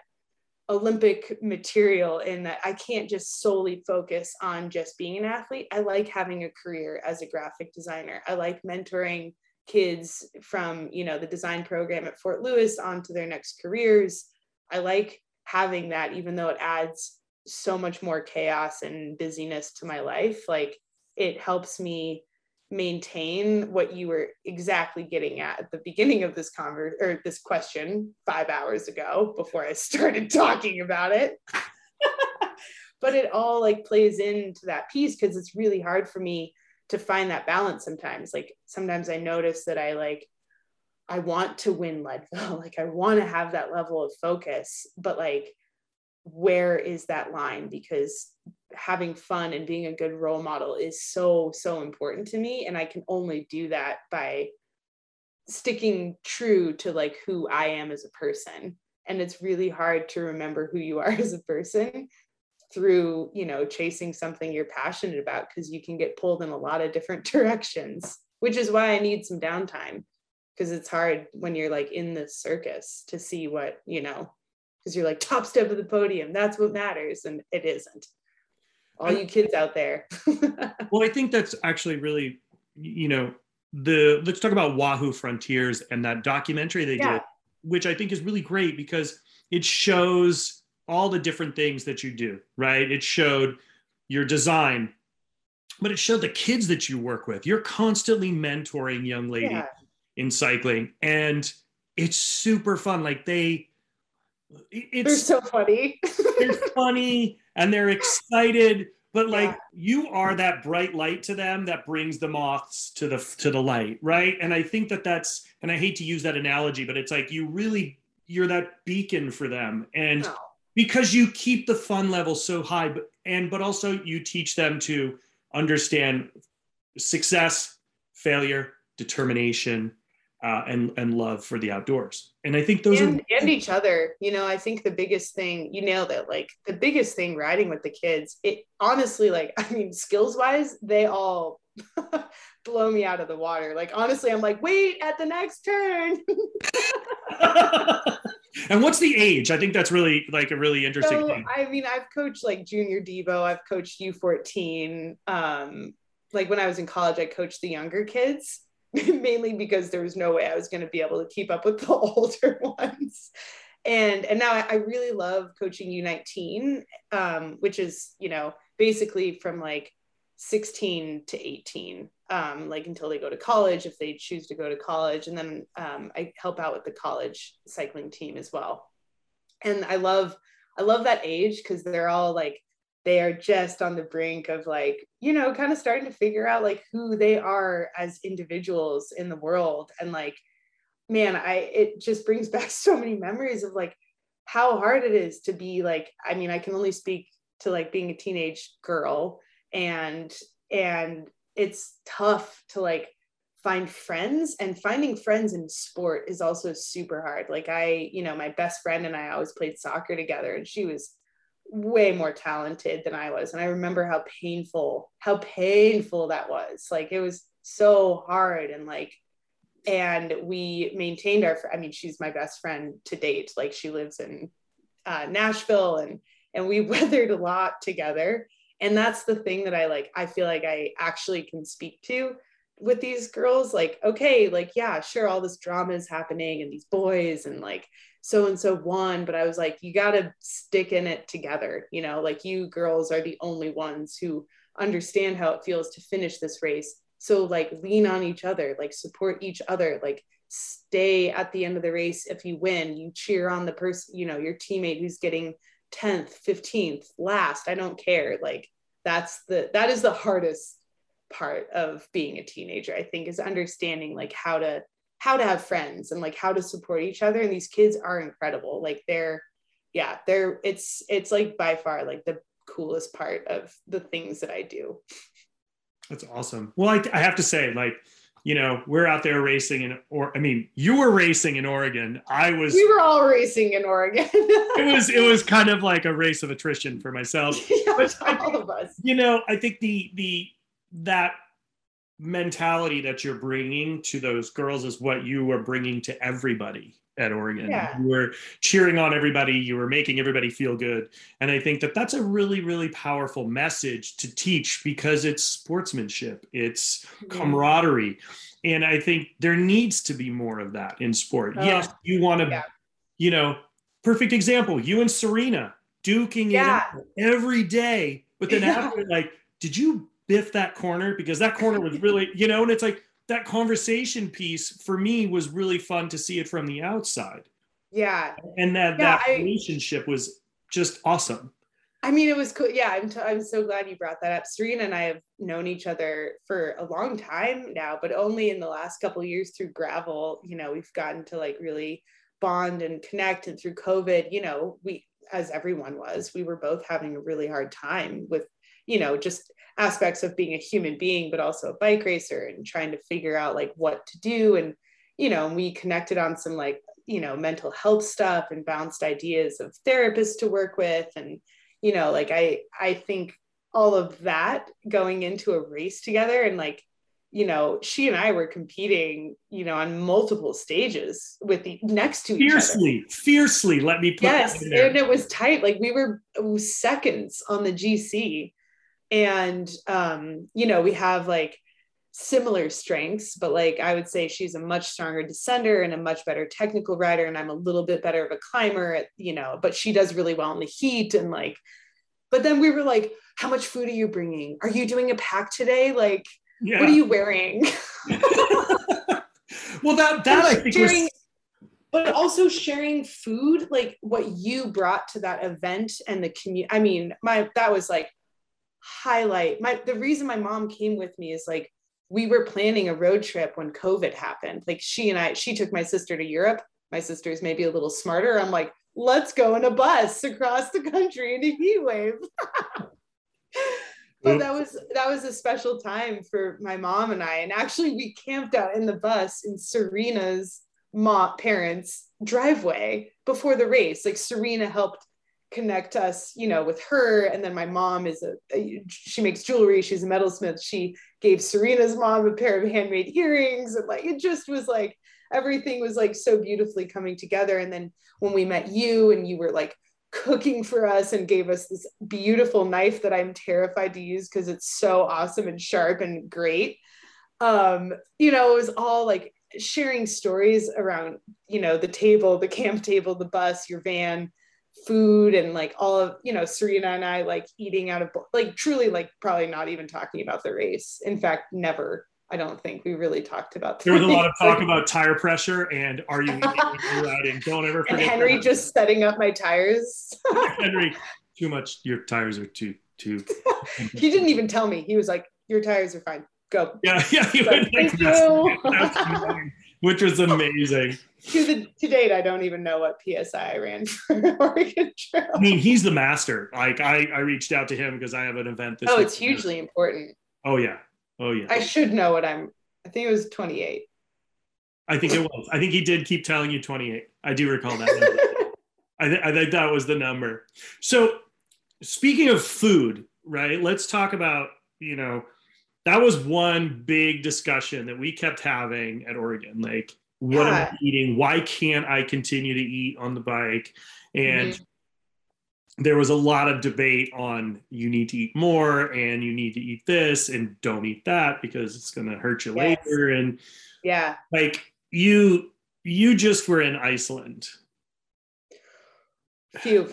Olympic material in that I can't just solely focus on just being an athlete. I like having a career as a graphic designer. I like mentoring kids from, you know, the design program at Fort Lewis onto their next careers. I like having that even though it adds so much more chaos and busyness to my life. Like it helps me maintain what you were exactly getting at at the beginning of this convert or this question five hours ago before I started talking about it. but it all like plays into that piece because it's really hard for me to find that balance sometimes. Like sometimes I notice that I like I want to win Leadville, like I want to have that level of focus, but like where is that line because having fun and being a good role model is so so important to me and i can only do that by sticking true to like who i am as a person. And it's really hard to remember who you are as a person through you know chasing something you're passionate about because you can get pulled in a lot of different directions which is why i need some downtime because it's hard when you're like in this circus to see what you know because you're like top step of the podium that's what matters and it isn't all you kids out there well i think that's actually really you know the let's talk about wahoo frontiers and that documentary they yeah. did which i think is really great because it shows all the different things that you do right it showed your design but it showed the kids that you work with you're constantly mentoring young ladies yeah. in cycling and it's super fun like they it's they're so funny. they're funny and they're excited, but like yeah. you are that bright light to them that brings the moths to the to the light, right? And I think that that's and I hate to use that analogy, but it's like you really you're that beacon for them and oh. because you keep the fun level so high but and but also you teach them to understand success, failure, determination, uh, and and love for the outdoors. And I think those and, are and each other. You know, I think the biggest thing you nailed it. Like the biggest thing riding with the kids. It honestly, like I mean, skills wise, they all blow me out of the water. Like honestly, I'm like, wait at the next turn. and what's the age? I think that's really like a really interesting so, thing. I mean, I've coached like junior Devo, I've coached U14. Um, like when I was in college, I coached the younger kids mainly because there was no way I was going to be able to keep up with the older ones. And and now I, I really love coaching U19, um, which is you know basically from like 16 to 18 um, like until they go to college if they choose to go to college and then um, i help out with the college cycling team as well and i love i love that age because they're all like they are just on the brink of like you know kind of starting to figure out like who they are as individuals in the world. And like man i it just brings back so many memories of like how hard it is to be like i mean i can only speak to like being a teenage girl and and it's tough to like find friends. And finding friends in sport is also super hard. Like i you know my best friend and i always played soccer together and she was way more talented than i was. And i remember how painful how painful that was. Like it was so hard. And like and we maintained our i mean she's my best friend to date. Like she lives in uh, nashville and and we weathered a lot together. And that's the thing that i like i feel like i actually can speak to with these girls like okay like yeah sure all this drama is happening and these boys and like so and so won but i was like you got to stick in it together you know like you girls are the only ones who understand how it feels to finish this race. So like lean on each other like support each other like stay at the end of the race. If you win you cheer on the person you know your teammate who's getting 10th 15th last i don't care. Like that's the that is the hardest part of being a teenager i think is understanding like how to how to have friends and like how to support each other and these kids are incredible like they're yeah they're it's it's like by far like the coolest part of the things that i do that's awesome well i, I have to say like you know, we're out there racing in, or I mean, you were racing in Oregon. I was. We were all racing in Oregon. it was it was kind of like a race of attrition for myself. yeah, but all of us. You know, I think the the that mentality that you're bringing to those girls is what you are bringing to everybody at Oregon. Yeah. You were cheering on everybody, you were making everybody feel good. And I think that that's a really, really powerful message to teach because it's sportsmanship, it's yeah. camaraderie. And I think there needs to be more of that in sport. Oh, yes, you want to, yeah. you know, perfect example, you and Serena duking yeah. it every day. But then after, like, did you biff that corner? Because that corner was really, you know, and it's like, that conversation piece for me was really fun to see it from the outside. Yeah. And that yeah, that I, relationship was just awesome. I mean, it was cool. Yeah, I'm, t- I'm so glad you brought that up. Serena and I have known each other for a long time now, but only in the last couple years through gravel, you know, we've gotten to like really bond and connect. And through COVID, you know, we, as everyone was, we were both having a really hard time with, you know, just aspects of being a human being but also a bike racer and trying to figure out like what to do. And you know we connected on some like you know mental health stuff and bounced ideas of therapists to work with. And you know like i i think all of that going into a race together and like you know she and i were competing you know on multiple stages with the next to fiercely fiercely let me put yes and it was tight. Like we were seconds on the gc and um, you know we have like similar strengths but like i would say she's a much stronger descender and a much better technical rider and i'm a little bit better of a climber at, you know but she does really well in the heat and like but then we were like how much food are you bringing? Are you doing a pack today? Like yeah. what are you wearing? Well that that i think sharing, was but also sharing food like what you brought to that event and the community i mean my that was like highlight my the reason my mom came with me is like we were planning a road trip when covid happened like she and i she took my sister to europe my sister is maybe a little smarter i'm like let's go in a bus across the country in a heat wave but that was that was a special time for my mom and I. And actually, we camped out in the bus in Serena's mom parents' driveway before the race. Like Serena helped connect us, you know, with her. And then my mom is a, a, she makes jewelry. She's a metalsmith. She gave Serena's mom a pair of handmade earrings, and like it just was like everything was like so beautifully coming together. And then when we met you, and you were like cooking for us and gave us this beautiful knife that I'm terrified to use because it's so awesome and sharp and great. Um, you know, it was all like sharing stories around, you know, the table, the camp table, the bus, your van, food, and like all of, you know, Serena and I like eating out of, like truly, like probably not even talking about the race. In fact, never I don't think we really talked about. There was a lot of talk about tire pressure and are you riding? Don't ever forget. And Henry that. just setting up my tires. Henry, too much. Your tires are too too. he didn't even tell me. He was like, "Your tires are fine. Go." Yeah, yeah. Like, Thank you. Which was amazing. To the to date, I don't even know what PSI I ran for Oregon Trail. I mean, he's the master. Like I, I reached out to him because I have an event this. Oh, it's hugely important. Oh yeah, Oh yeah. I should know what I'm. I think it was 28. I think it was. I think he did keep telling you 28. I do recall that. I, th- I think that was the number. So, speaking of food, right? Let's talk about you know that was one big discussion that we kept having at Oregon. Like, what yeah. am I eating? Why can't I continue to eat on the bike? And mm-hmm there was a lot of debate on you need to eat more and you need to eat this and don't eat that because it's going to hurt you yes. later and yeah like you you just were in iceland Phew.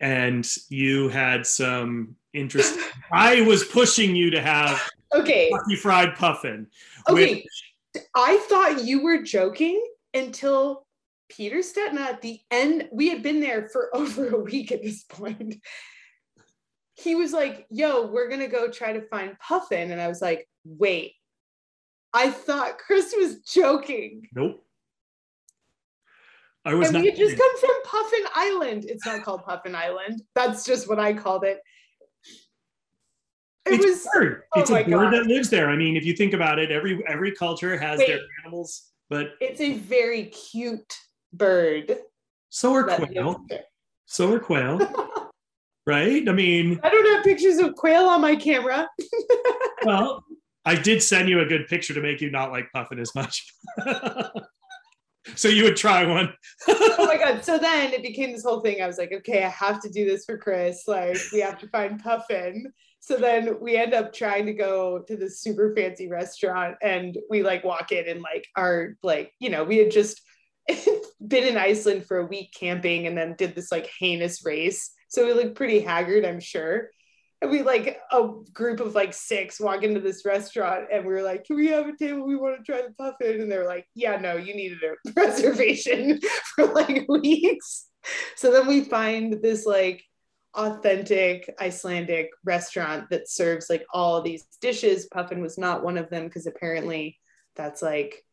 and you had some interest i was pushing you to have okay fried puffin okay which... i thought you were joking until Peter Stetina at the end, we had been there for over a week at this point. He was like, yo, we're gonna go try to find Puffin. And I was like, wait, I thought Chris was joking. Nope. I was and not. We had just come from Puffin Island. It's not called Puffin Island. That's just what I called it. It it's was, a bird. Oh it's a bird God. that lives there. I mean, if you think about it, every every culture has Wait, their animals, but it's a very cute bird. So are quail. So are quail. right? I mean, I don't have pictures of quail on my camera. well, I did send you a good picture to make you not like puffin as much. so you would try one. oh my god! So then it became this whole thing. I was like, okay, I have to do this for Chris. Like, we have to find puffin. So then we end up trying to go to this super fancy restaurant, and we like walk in and like our like you know we had just been in Iceland for a week camping and then did this like heinous race. So we look pretty haggard, I'm sure. And we like a group of like six walk into this restaurant and we are like, Can we have a table? We want to try the puffin. And they're like, Yeah, no, you needed a reservation for like weeks. So then we find this like authentic Icelandic restaurant that serves like all these dishes. Puffin was not one of them because apparently that's like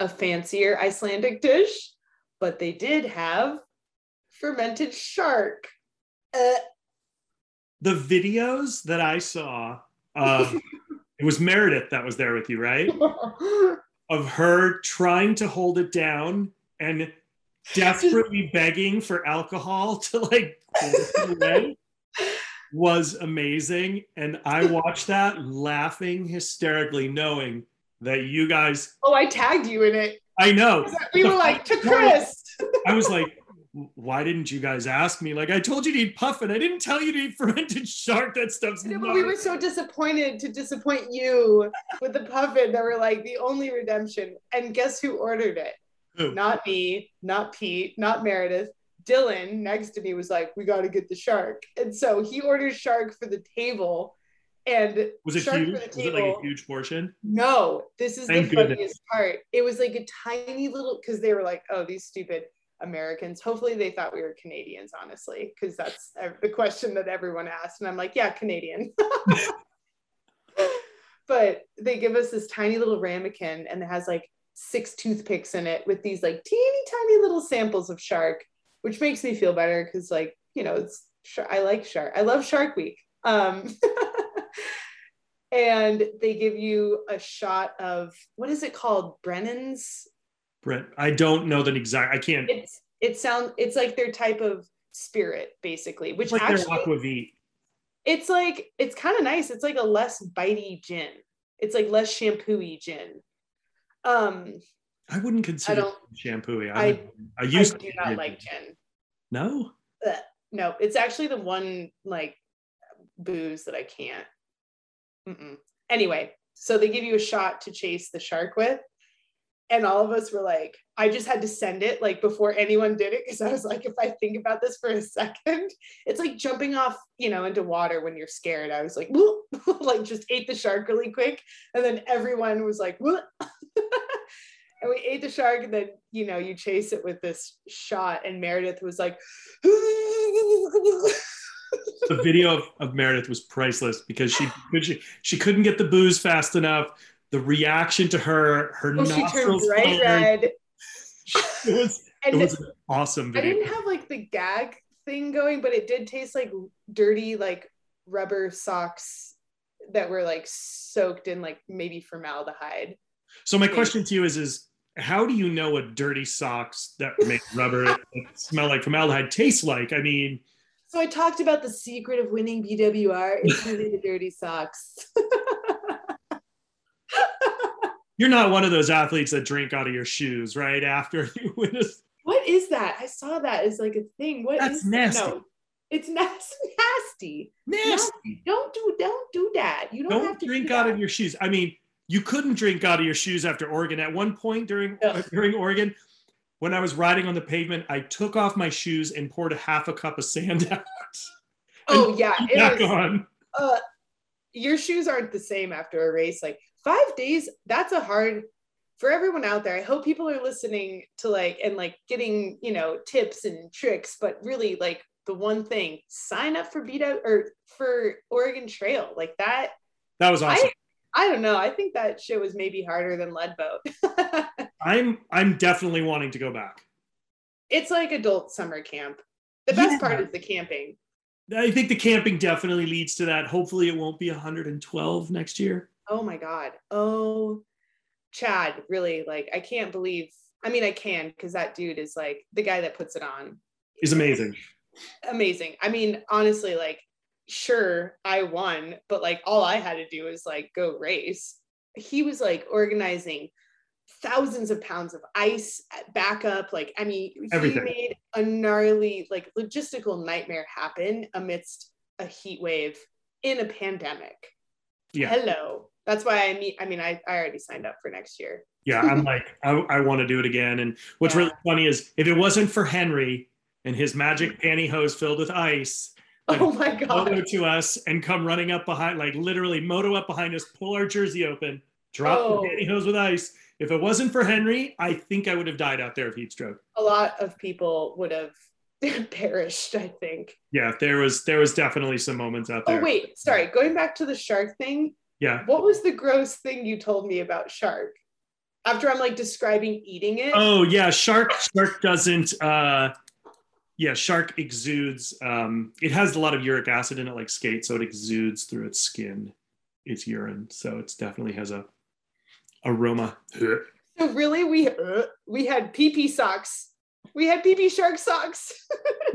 a fancier Icelandic dish, but they did have fermented shark. Uh, the videos that I saw, uh, it was Meredith that was there with you, right? of her trying to hold it down and desperately begging for alcohol to like was amazing. And I watched that laughing hysterically, knowing that you guys. Oh, I tagged you in it. I know. We were like to Chris. I was like, why didn't you guys ask me? Like I told you to eat puffin. I didn't tell you to eat fermented shark. That stuff's no, but we were so disappointed to disappoint you with the puffin that were like the only redemption. And guess who ordered it? Who? Not me, not Pete, not Meredith. Dylan next to me was like, we got to get the shark. And so he orders shark for the table and was it huge? Was it like a huge portion? No, this is Thank the goodness. funniest part. It was like a tiny little because they were like, "Oh, these stupid Americans." Hopefully, they thought we were Canadians, honestly, because that's the question that everyone asked, and I'm like, "Yeah, Canadian." but they give us this tiny little ramekin, and it has like six toothpicks in it with these like teeny tiny little samples of shark, which makes me feel better because, like, you know, it's I like shark. I love Shark Week Um, and they give you a shot of what is it called? Brennan's. Brett, I don't know the exact. I can't. It's it sounds. It's like their type of spirit, basically, which like actually, their aquavit. It's like it's kind of nice. It's like a less bitey gin. It's like less shampooy gin. Um, I wouldn't consider I don't, shampooy. I, I, I used I do not like gin. No. Ugh. No, it's actually the one like booze that I can't. Mm-mm. Anyway, so they give you a shot to chase the shark with. And all of us were like, I just had to send it like before anyone did it because I was like, if I think about this for a second, it's like jumping off, you know, into water when you're scared. I was like, like just ate the shark really quick. And then everyone was like, and we ate the shark and then you know you chase it with this shot and meredith was like the video of, of, Meredith was priceless because she, she she couldn't get the booze fast enough. The reaction to her, her oh, nostrils she turned bright red. It was, it was an awesome video. I didn't have like the gag thing going, but it did taste like dirty, like rubber socks that were like soaked in like maybe formaldehyde. So my question to you is: is how do you know what dirty socks that make rubber smell like formaldehyde taste like? I mean, so I talked about the secret of winning BWR. It's really the dirty socks. You're not one of those athletes that drink out of your shoes, right? After you win a... What is that? I saw that as like a thing. What That's is nasty. No, it's nasty. Nasty. No, don't do don't do that. You don't, don't have to drink do out of your shoes. I mean, you couldn't drink out of your shoes after Oregon. At one point during Ugh. during Oregon, when I was riding on the pavement, I took off my shoes and poured a half a cup of sand out. Oh yeah, it was, on. Uh, your shoes aren't the same after a race. Like five days, that's a hard for everyone out there. I hope people are listening to like and like getting you know tips and tricks, but really like the one thing: sign up for beat out or for Oregon Trail. Like that. That was awesome. I, I don't know. I think that shit was maybe harder than Leadville. I'm I'm definitely wanting to go back. It's like adult summer camp. The best yeah. part is the camping. I think the camping definitely leads to that. Hopefully, it won't be 112 next year. Oh my god. Oh, Chad, really? Like, I can't believe. I mean, I can because that dude is like the guy that puts it on. He's amazing. Amazing. I mean, honestly, like, sure, I won, but like, all I had to do was like go race. He was like organizing thousands of pounds of ice uh, backup. Like, I mean, Everything. he made a gnarly, like, logistical nightmare happen amidst a heat wave in a pandemic. Yeah. Hello. That's why I mean, I mean, I, I already signed up for next year. yeah, I'm like, I, I want to do it again. And what's yeah. really funny is if it wasn't for Henry and his magic pantyhose filled with ice, oh my god, moto to us and come running up behind, like literally moto up behind us, pull our jersey open, drop oh. the pantyhose with ice, if it wasn't for Henry, I think I would have died out there of heat stroke. A lot of people would have perished, I think. Yeah, there was there was definitely some moments out there. Oh wait, sorry, going back to the shark thing. Yeah. What was the gross thing you told me about shark? After I'm like describing eating it. Oh yeah, shark shark doesn't uh yeah, shark exudes um it has a lot of uric acid in it like skate, so it exudes through its skin, its urine. So it definitely has a aroma. So really, we uh, we had pee pee socks. We had pee pee shark socks.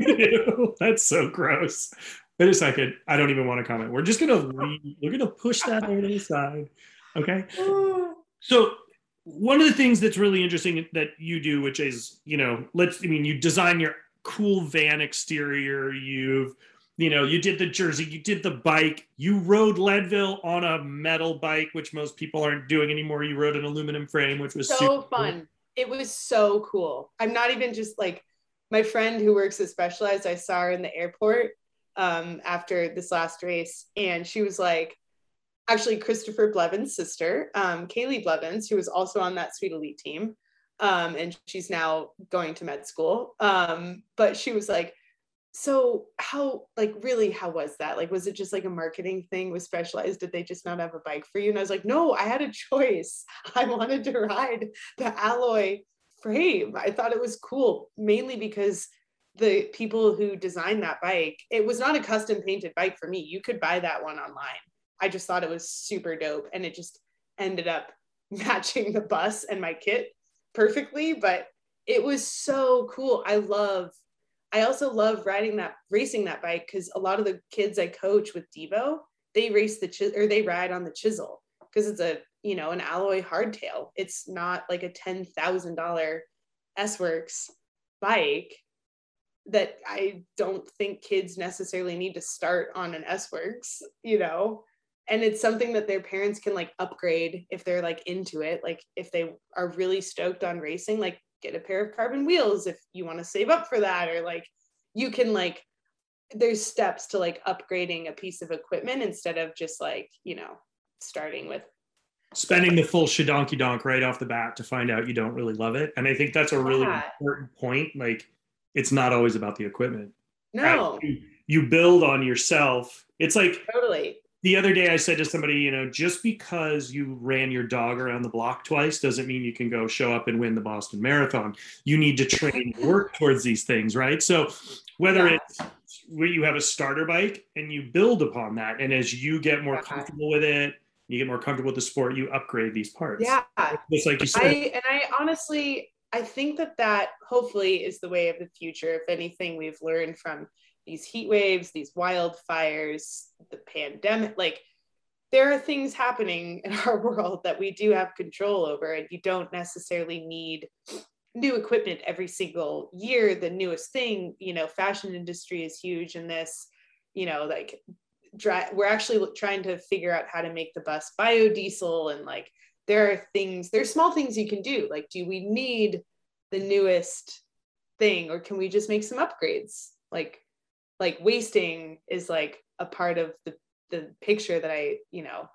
Ew, that's so gross. Wait a second. I don't even want to comment. We're just gonna leave. We're gonna push that over to the side. Okay. So one of the things that's really interesting that you do, which is, you know, let's. I mean, you design your cool van exterior. You've you know, you did the jersey, you did the bike, you rode Leadville on a metal bike, which most people aren't doing anymore. You rode an aluminum frame, which was so fun. Cool. It was so cool. I'm not even just like my friend who works at Specialized. I saw her in the airport um, after this last race, and she was like, actually Christopher Blevins' sister, um, Kaylee Blevins, who was also on that Sweet Elite team. Um, and she's now going to med school. Um, but she was like, so how like really how was that like was it just like a marketing thing with specialized did they just not have a bike for you and i was like no i had a choice i wanted to ride the alloy frame i thought it was cool mainly because the people who designed that bike, it was not a custom painted bike for me. You could buy that one online. I just thought it was super dope and it just ended up matching the bus and my kit perfectly, but it was so cool. I love I also love riding that racing that bike cuz a lot of the kids I coach with Devo, they race the ch- or they ride on the chisel because it's a, you know, an alloy hardtail. It's not like a $10,000 S Works bike that I don't think kids necessarily need to start on an S Works, you know? And it's something that their parents can like upgrade if they're like into it. Like if they are really stoked on racing, like get a pair of carbon wheels if you want to save up for that, or like you can like, there's steps to like upgrading a piece of equipment instead of just like, you know, starting with spending the full shadonky donk right off the bat to find out you don't really love it. And I think that's a really yeah. important point. Like it's not always about the equipment. No. You, you build on yourself. It's like totally. The other day I said to somebody, you know, just because you ran your dog around the block twice doesn't mean you can go show up and win the Boston Marathon. You need to train work towards these things, right? So whether yeah. it's where you have a starter bike and you build upon that and as you get more comfortable with it you get more comfortable with the sport you upgrade these parts yeah just like you said I, and i honestly I think that that hopefully is the way of the future. If anything, we've learned from these heat waves, these wildfires, the pandemic, like there are things happening in our world that we do have control over, and you don't necessarily need new equipment every single year. The newest thing, you know, fashion industry is huge in this, you know, like dry, we're actually trying to figure out how to make the bus biodiesel and like there are things there's small things you can do like do we need the newest thing or can we just make some upgrades like like wasting is like a part of the the picture that i you know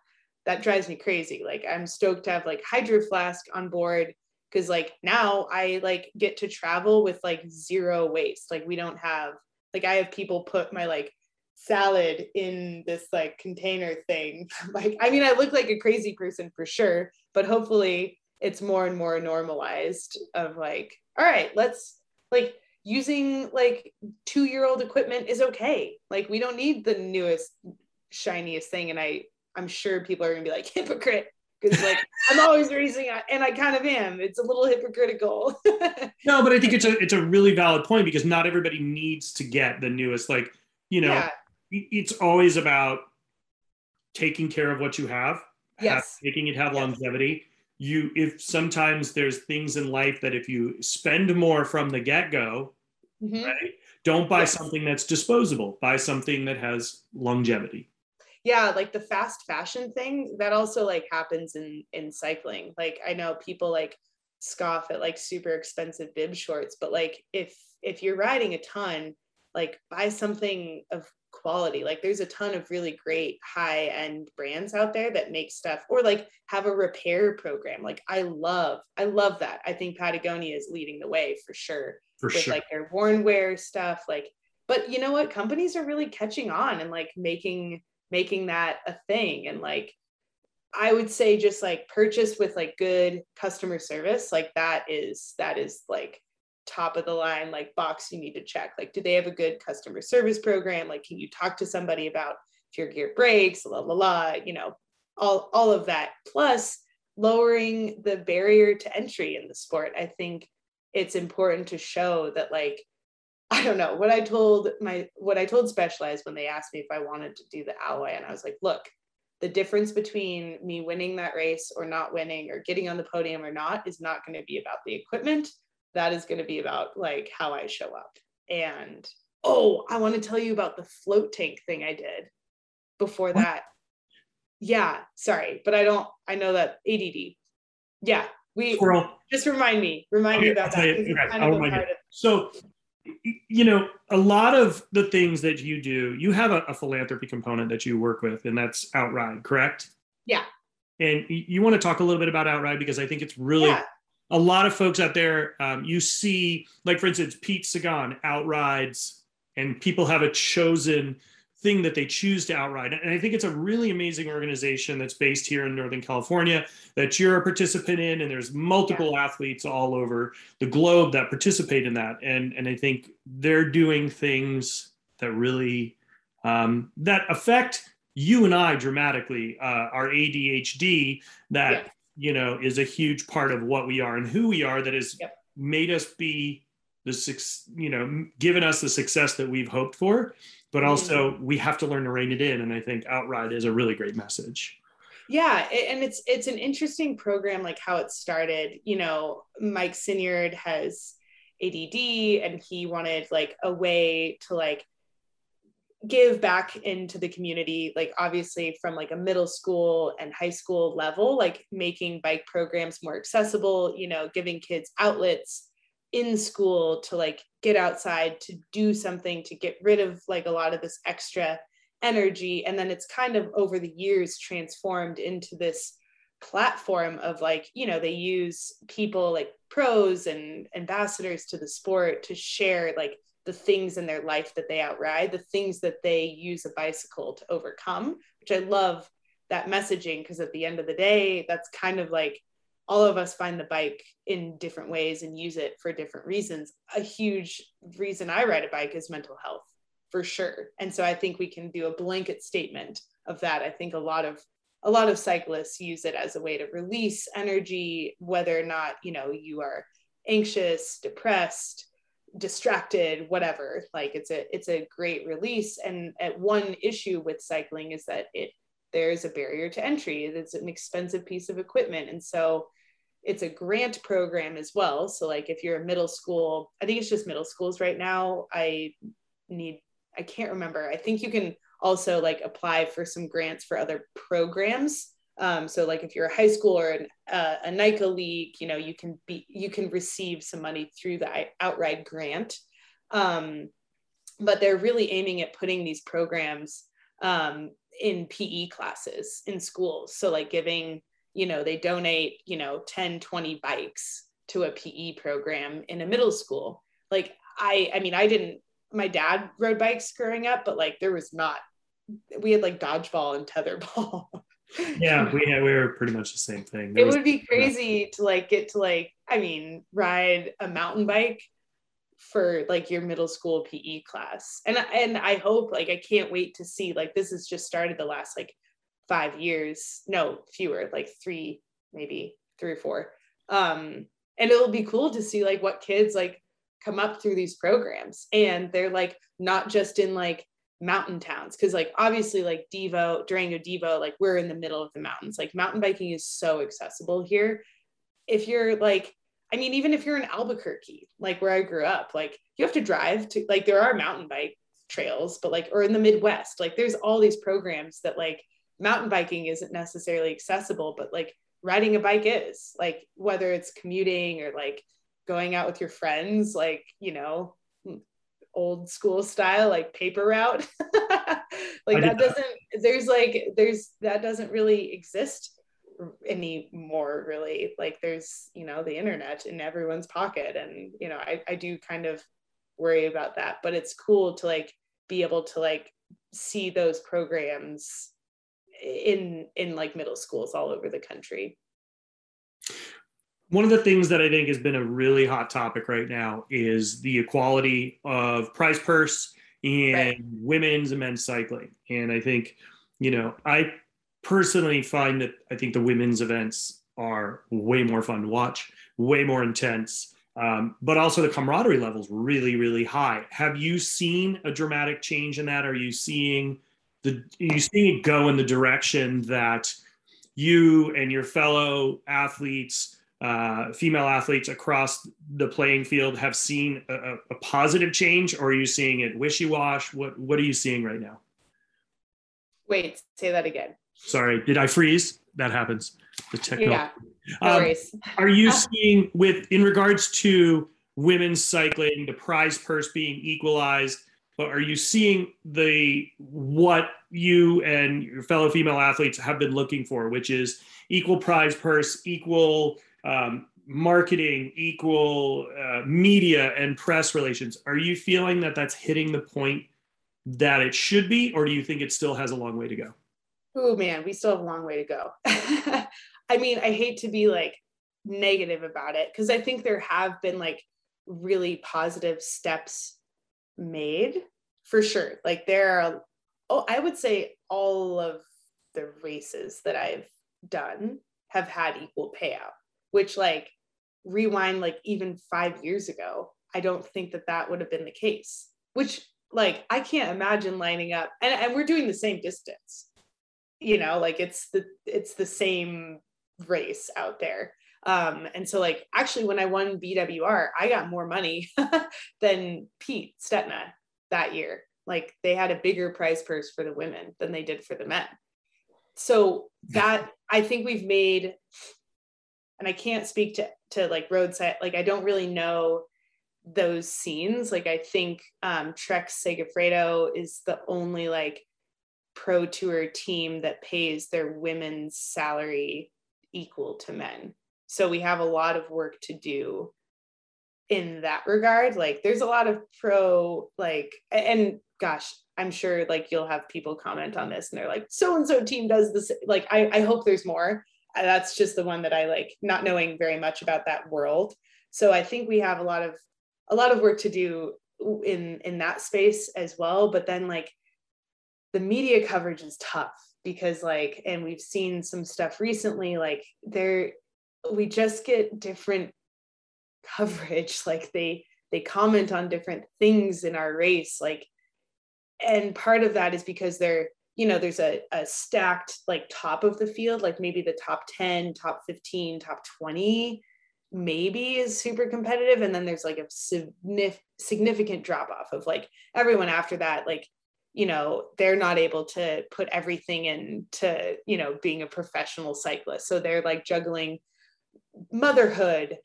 that drives me crazy like i'm stoked to have like hydro flask on board because like now i like get to travel with like zero waste like we don't have like i have people put my like salad in this like container thing. like, I mean, I look like a crazy person for sure, but hopefully it's more and more normalized of like, all right, let's like using like two year old equipment is okay. Like, we don't need the newest, shiniest thing. And I, I'm sure people are gonna be like, hypocrite. Because like I'm always raising, and I kind of am. It's a little hypocritical. no, but I think it's a it's a really valid point because not everybody needs to get the newest. Like you know, yeah it's always about taking care of what you have yes have, making it have yes. longevity you if sometimes there's things in life that if you spend more from the get-go mm-hmm. right don't buy yes. something that's disposable buy something that has longevity yeah like the fast fashion thing that also like happens in in cycling like i know people like scoff at like super expensive bib shorts but like if if you're riding a ton like buy something of quality. Like there's a ton of really great high end brands out there that make stuff or like have a repair program. Like I love, I love that. I think Patagonia is leading the way for sure. For with sure. like their worn wear stuff. Like, but you know what? Companies are really catching on and like making making that a thing. And like I would say just like purchase with like good customer service. Like that is that is like top of the line like box you need to check. Like do they have a good customer service program? Like can you talk to somebody about if your gear breaks la la la you know all all of that. Plus lowering the barrier to entry in the sport. I think it's important to show that like i don't know what i told my what i told specialized when they asked me if i wanted to do the alloy and i was like look the difference between me winning that race or not winning or getting on the podium or not is not going to be about the equipment that is going to be about like how I show up. And oh, I want to tell you about the float tank thing I did before that. Yeah, sorry, but I don't, I know that ADD. Yeah, we Squirrel. just remind me, remind okay, me about that. You, okay, I'll remind you. So, you know, a lot of the things that you do, you have a, a philanthropy component that you work with, and that's Outride, correct? Yeah. And you want to talk a little bit about Outride because I think it's really yeah a lot of folks out there, um, you see, like for instance, Pete Sagan outrides, and people have a chosen thing that they choose to outride. And I think it's a really amazing organization that's based here in Northern California that you're a participant in, and there's multiple yeah. athletes all over the globe that participate in that. And and I think they're doing things that really um, that affect you and I dramatically. Uh, our ADHD that yeah. You know is a huge part of what we are and who we are. That has yep. made us be the you know given us the success that we've hoped for but mm-hmm. also we have to learn to rein it in and i think outride is a really great message yeah and it's it's an interesting program like how it started you know mike Sinyard has add and he wanted like a way to like give back into the community like obviously from like a middle school and high school level like making bike programs more accessible you know giving kids outlets in school to like get outside to do something to get rid of like a lot of this extra energy. And then it's kind of over the years transformed into this platform of like you know they use people like pros and ambassadors to the sport to share like the things in their life that they outride the things that they use a bicycle to overcome which i love that messaging because at the end of the day that's kind of like all of us find the bike in different ways and use it for different reasons. A huge reason I ride a bike is mental health for sure. And so I think we can do a blanket statement of that. I think a lot of a lot of cyclists use it as a way to release energy whether or not, you know, you are anxious, depressed, distracted, whatever. Like it's a it's a great release and at one issue with cycling is that it there's a barrier to entry. It's an expensive piece of equipment. And so it's a grant program as well. So like if you're a middle school, I think it's just middle schools right now. I need I can't remember. I think you can also like apply for some grants for other programs. Um, so like if you're a high school or an, uh, a NICA league, you know, you can be you can receive some money through the Outride grant. Um, but they're really aiming at putting these programs um, in PE classes in schools. So like giving you know they donate you know 10 20 bikes to a pe program in a middle school like i i mean i didn't my dad rode bikes growing up but like there was not we had like dodgeball and tetherball yeah we had we were pretty much the same thing. There it was, would be crazy to like get to like i mean ride a mountain bike for like your middle school pe class. And and i hope like i can't wait to see like this has just started the last like five years. No fewer like three maybe three or four. Um and it'll be cool to see like what kids like come up through these programs. And they're like not just in like mountain towns because like obviously like devo durango devo like we're in the middle of the mountains. Like mountain biking is so accessible here. If you're like i mean even if you're in albuquerque like where i grew up like you have to drive to like there are mountain bike trails but like or in the midwest like there's all these programs that like mountain biking isn't necessarily accessible, but like riding a bike is. Like whether it's commuting or like going out with your friends, like, you know, old school style, like paper route. like that doesn't, there's like, there's, that doesn't really exist anymore really like there's you know the internet in everyone's pocket and you know I, I do kind of worry about that but it's cool to like be able to like see those programs in in like middle schools all over the country one of the things that I think has been a really hot topic right now is the equality of prize purse in right. women's and men's cycling. And I think, you know, I personally find that I think the women's events are way more fun to watch, way more intense, um, but also the camaraderie levels really, really high. Have you seen a dramatic change in that? Are you seeing the are you seeing it go in the direction that you and your fellow athletes uh, female athletes across the playing field have seen a, a, positive change or are you seeing it wishy-wash what what are you seeing right now? Wait say that again. Sorry did i freeze? That happens. The technology yeah no um, are you seeing with in regards to women's cycling the prize purse being equalized but are you seeing the what you and your fellow female athletes have been looking for, which is equal prize purse, equal um, marketing, equal uh, media and press relations? Are you feeling that that's hitting the point that it should be, or do you think it still has a long way to go? Oh man, we still have a long way to go. I mean, I hate to be like negative about it because I think there have been like really positive steps made for sure. Like there are, oh, I would say all of the races that I've done have had equal payout, which like rewind like even five years ago, I don't think that that would have been the case, which like I can't imagine lining up and, and we're doing the same distance, you know, like it's the, it's the same race out there. Um, and so like actually when I won BWR, I got more money than Pete Stetina that year. Like they had a bigger prize purse for the women than they did for the men. So that I think we've made, and I can't speak to to like roadside, like I don't really know those scenes. Like I think um Trek Segafredo is the only like pro tour team that pays their women's salary equal to men. So we have a lot of work to do in that regard. Like there's a lot of pro like and gosh, I'm sure like you'll have people comment on this and they're like, so and so team does this. Like I, I hope there's more. That's just the one that I like, not knowing very much about that world. So I think we have a lot of a lot of work to do in in that space as well. But then like the media coverage is tough because like and we've seen some stuff recently like there we just get different coverage like they they comment on different things in our race like and part of that is because they're you know there's a, a stacked like top of the field like maybe the top 10 top 15 top 20 maybe is super competitive. And then there's like a significant drop off of like everyone after that like you know they're not able to put everything into you know being a professional cyclist. So they're like juggling motherhood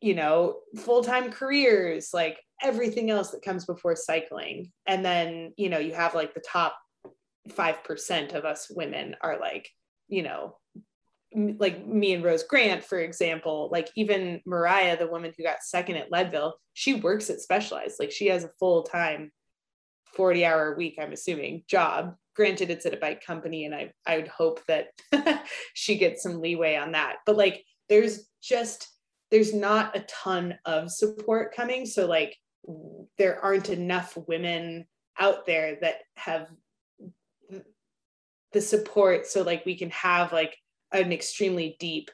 you know full-time careers like everything else that comes before cycling. And then you know you have like the top 5% of us women are like you know like me and Rose Grant, for example, like even Mariah, the woman who got second at Leadville, she works at Specialized. Like she has a full time 40 hour a week, I'm assuming, job. Granted, it's at a bike company, and I, I would hope that she gets some leeway on that. But like, there's just, there's not a ton of support coming. So, like, there aren't enough women out there that have the support. So, like, we can have like an extremely deep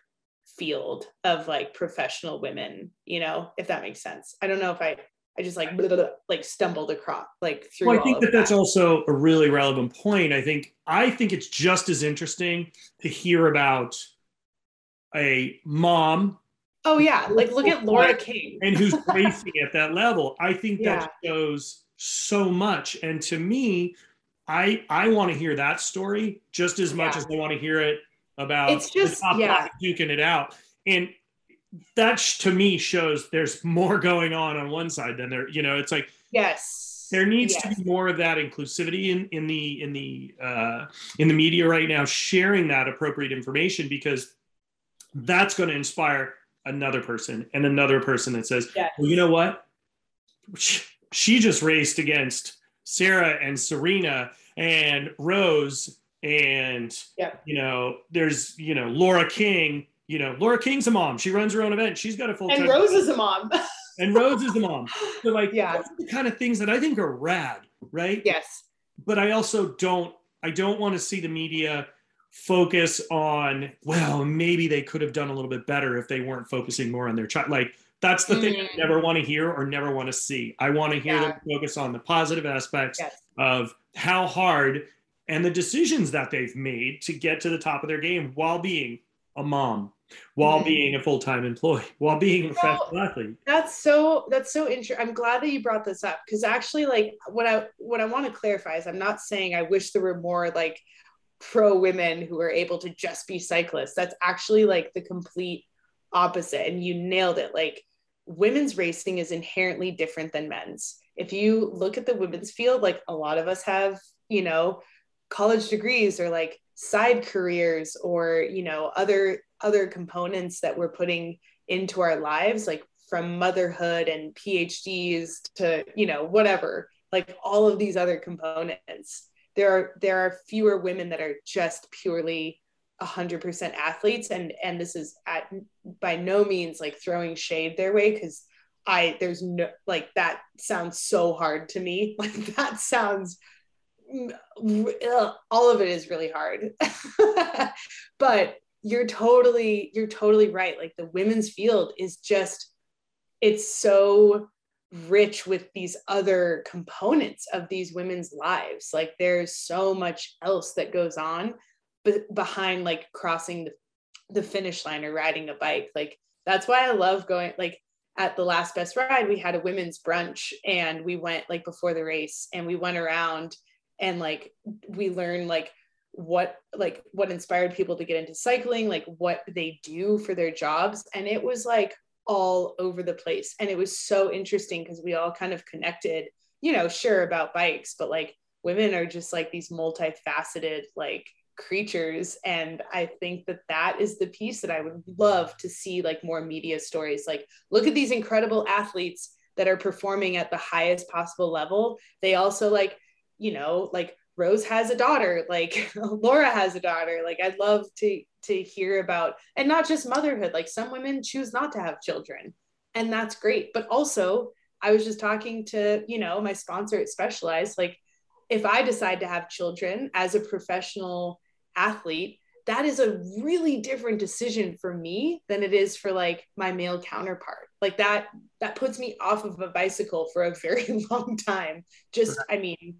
field of like professional women, you know, if that makes sense. I don't know if I I just like blah, blah, blah, like stumbled across like through. Well, I think that, that that's also a really relevant point. I think I think it's just as interesting to hear about a mom. Oh yeah, like look at Laura King and who's racing at that level. I think yeah. that shows so much. And to me, I I want to hear that story just as much yeah. as I want to hear it about it's just, yeah. duking it out. And that to me shows there's more going on on one side than there you know it's like yes there needs yes. to be more of that inclusivity in in the in the uh, in the media right now sharing that appropriate information because that's going to inspire another person and another person that says yes. well you know what she just raced against sarah and serena and rose and yep. you know there's you know laura king you know, Laura King's a mom. She runs her own event. She's got a full. And Rose is a mom. and Rose is a mom. So like, yeah, the kind of things that I think are rad, right? Yes. But I also don't. I don't want to see the media focus on. Well, maybe they could have done a little bit better if they weren't focusing more on their child. Like that's the mm. thing I mm. never want to hear or never want to see. I want to hear yeah. them focus on the positive aspects yes. of how hard and the decisions that they've made to get to the top of their game while being a mom while mm-hmm. being a full-time employee while being a professional athlete that's so that's so interesting i'm glad that you brought this up because actually like what i what i want to clarify is i'm not saying i wish there were more like pro women who are able to just be cyclists that's actually like the complete opposite and you nailed it like women's racing is inherently different than men's. If you look at the women's field like a lot of us have you know college degrees or like side careers or you know other other components that we're putting into our lives like from motherhood and phds to you know whatever like all of these other components. There are there are fewer women that are just purely 100% athletes and and this is at by no means like throwing shade their way because i there's no like that sounds so hard to me. Like that sounds mm, ugh, all of it is really hard. But you're totally you're totally right. Like the women's field is just it's so rich with these other components of these women's lives. Like there's so much else that goes on be- behind like crossing the, the finish line or riding a bike like that's why i love going like at the last best ride we had a women's brunch and we went like before the race and we went around and like we learned like what like what inspired people to get into cycling like what they do for their jobs and it was like all over the place. And it was so interesting because we all kind of connected, you know, sure about bikes, but like women are just like these multifaceted, like creatures and i think that that is the piece that i would love to see like more media stories like look at these incredible athletes that are performing at the highest possible level they also like you know like Rose has a daughter, like Laura has a daughter. Like I'd love to to hear about and not just motherhood. Like some women choose not to have children, and that's great. But also, I was just talking to, you know, my sponsor at Specialized, like if I decide to have children as a professional athlete, that is a really different decision for me than it is for like my male counterpart. Like that that puts me off of a bicycle for a very long time. Just I mean,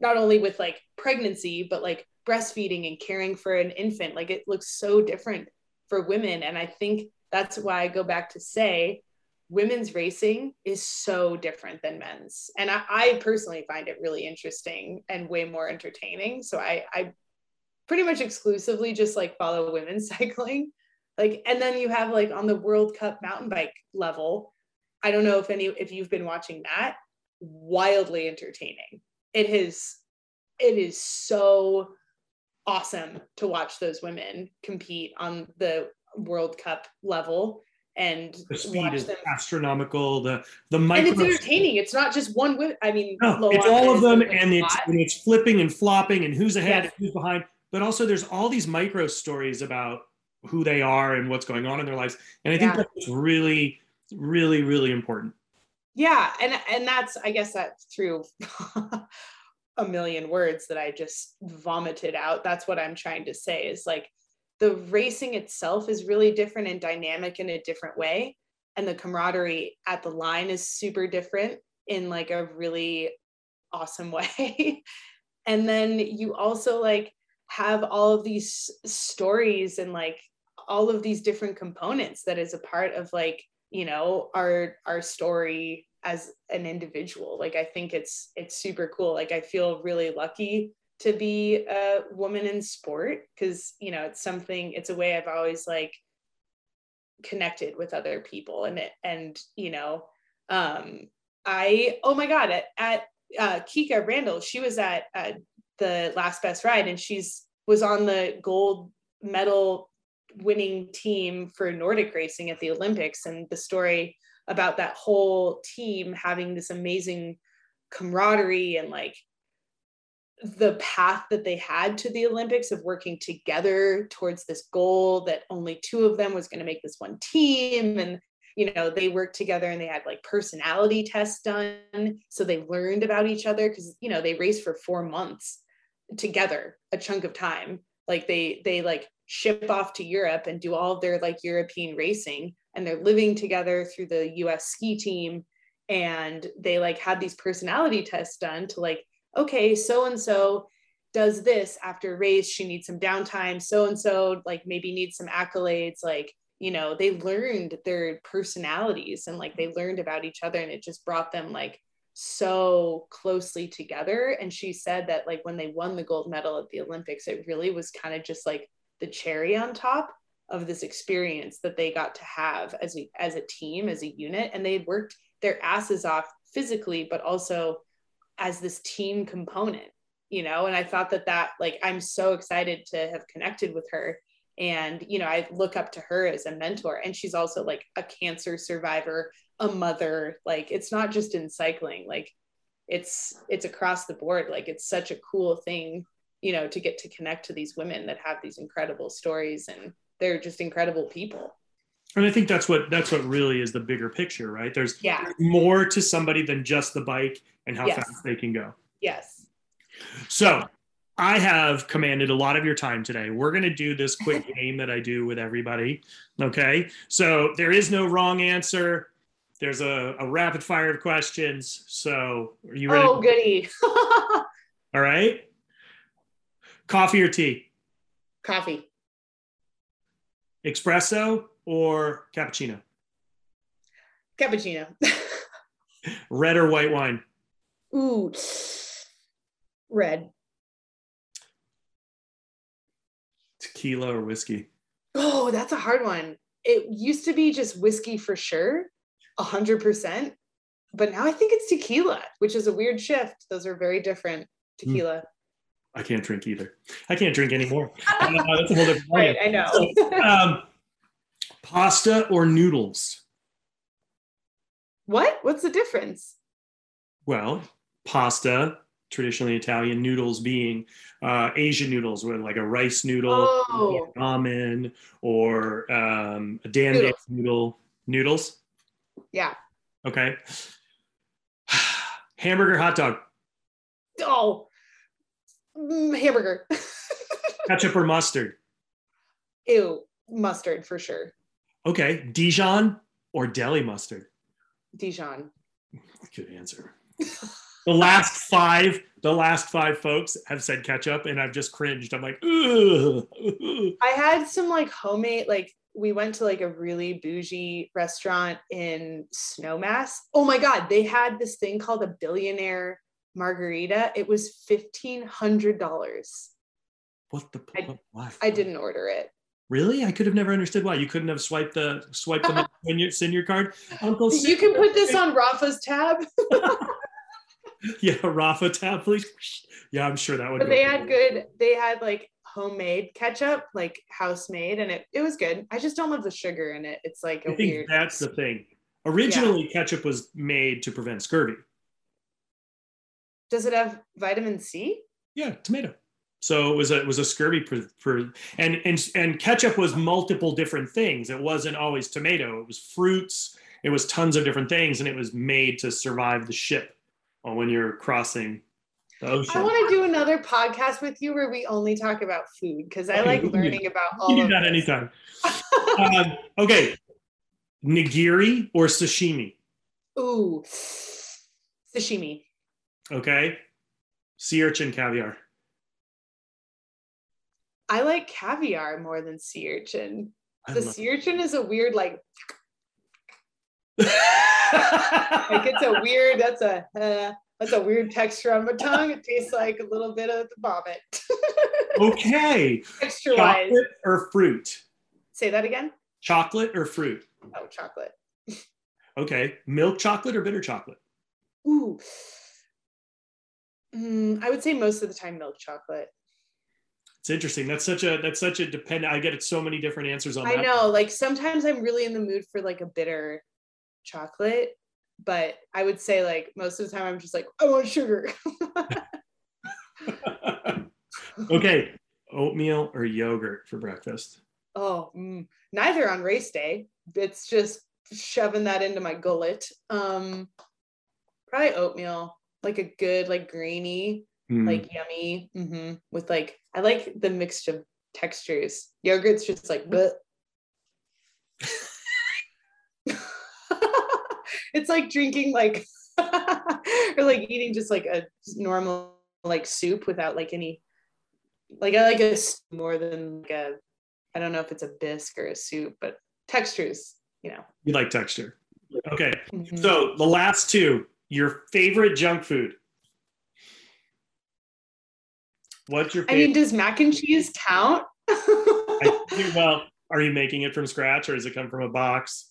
not only with like pregnancy but like breastfeeding and caring for an infant. Like it looks so different for women. And i think that's why i go back to say women's racing is so different than men's. And I, I, personally find it really interesting and way more entertaining. So I, I pretty much exclusively just like follow women's cycling like and then you have like on the world cup mountain bike level i don't know if any if you've been watching that wildly entertaining it is it is so awesome to watch those women compete on the World Cup level and the speed is them. astronomical. The the micro and it's entertaining. It's not just one. I mean, no, it's all of them, and it's and it's flipping and flopping, and who's ahead, yes. and who's behind. But also, there's all these micro stories about who they are and what's going on in their lives, and I think yeah. that's really, really, really important. Yeah and and that's i guess that's through a million words that i just vomited out. That's what i'm trying to say is like the racing itself is really different and dynamic in a different way. And the camaraderie at the line is super different in like a really awesome way. And then you also like have all of these stories and like all of these different components that is a part of like you know our our story as an individual. Like i think it's it's super cool. Like i feel really lucky to be a woman in sport because you know it's something it's a way i've always like connected with other people and it and you know um i oh my god at, at uh, Kikkan Randall she was at uh, the last best ride and she's was on the gold medal winning team for Nordic racing at the Olympics. And the story about that whole team having this amazing camaraderie and like the path that they had to the Olympics of working together towards this goal that only two of them was going to make this one team. And, you know, they worked together and they had like personality tests done. So they learned about each other because, you know, they raced for four months together, a chunk of time. Like they, they like ship off to Europe and do all their like European racing and they're living together through the US ski team. And they like had these personality tests done to like okay so and so does this after race. She needs some downtime. So and so like maybe needs some accolades. Like you know they learned their personalities and like they learned about each other and it just brought them like so closely together and she said that like when they won the gold medal at the olympics it really was kind of just like the cherry on top of this experience that they got to have as a, as a team, as a unit. And they had worked their asses off physically, but also as this team component, you know? And I thought that that, like, I'm so excited to have connected with her. And, you know, I look up to her as a mentor. And she's also like a cancer survivor, a mother. Like, it's not just in cycling. Like, it's it's across the board like it's such a cool thing you know to get to connect to these women that have these incredible stories and they're just incredible people and i think that's what that's what really is the bigger picture right there's yeah more to somebody than just the bike and how Yes. fast they can go yes so i have commanded a lot of your time today we're going to do this quick game that i do with everybody okay so there is no wrong answer there's a, a rapid fire of questions. So are you ready? Oh goody. All right. Coffee or tea? Coffee. Espresso or cappuccino? Cappuccino. Red or white wine? Ooh. Red. Tequila or whiskey? Oh that's a hard one. It used to be just whiskey for sure a hundred percent. But now i think it's tequila which is a weird shift. Those are very different tequila. I can't drink either. I can't drink anymore. That's a whole different right i know. Um, pasta or noodles? What? What's the difference? Well pasta traditionally italian noodles being uh, asian noodles with like a rice noodle Oh. or ramen or um, a dan Noodles. noodle. Noodles yeah. Okay. Hamburger hot dog. Oh Mm, hamburger. Ketchup or mustard? Ew mustard for sure. Okay dijon or deli mustard? Dijon. Good answer. the last five, the last five folks have said ketchup, and I've just cringed. I'm like, ugh. I had some like homemade, like we went to like a really bougie restaurant in Snowmass. Oh my God, they had this thing called a billionaire margarita. It was $1,500. What the? I- why? I didn't order it. Really? I could have never understood why you couldn't have swiped the swiped the senior senior card. Uncle, You can put this on Rapha's tab, Yeah, Rapha tab, please. Yeah, I'm sure that would. but they had good, they had like homemade ketchup, like house made, and it, it was good. I just don't love the sugar in it. It's like a I think weird. that's the thing. Originally, ketchup was made to prevent scurvy. Does it have vitamin C? Yeah, tomato. So it was a it was a scurvy for, for and and and ketchup was multiple different things. It wasn't always tomato. It was fruits. It was tons of different things, and it was made to survive the ship uh, when you're crossing the ocean. I want to do another podcast with you where we only talk about food because I Okay, like we can do- learning about all do of that this. anytime. um, okay, nigiri or sashimi. Ooh, sashimi. Okay, sea urchin caviar. I like caviar more than sea urchin. The sea urchin is a weird, like, like it's a weird. That's a uh, that's a weird texture on my tongue. It tastes like a little bit of the vomit. okay, Texture wise, chocolate or fruit? say that again. Chocolate or fruit? Oh, chocolate. Okay, milk chocolate or bitter chocolate? Ooh. Mm, I would say most of the time milk chocolate. It's interesting. That's such a that's such a dependent. I get so many different answers on I that. I know, like sometimes I'm really in the mood for like a bitter chocolate, but I would say like most of the time I'm just like, I want sugar. okay, oatmeal or yogurt for breakfast? oh, mm, neither on race day. It's just shoving that into my gullet. Um, probably oatmeal, like a good, like grainy, Hmm. like yummy, hmm with like I like the mix of textures. Yogurt's just like, but it's like drinking like or like eating just like a normal like soup without like any like I like a more than like a I don't know if it's a bisque or a soup, but textures, you know. you like texture. Okay, Mhm. so the last two, your favorite junk food. What's your I mean, does mac and cheese count? I- well, are you making it from scratch or does it come from a box?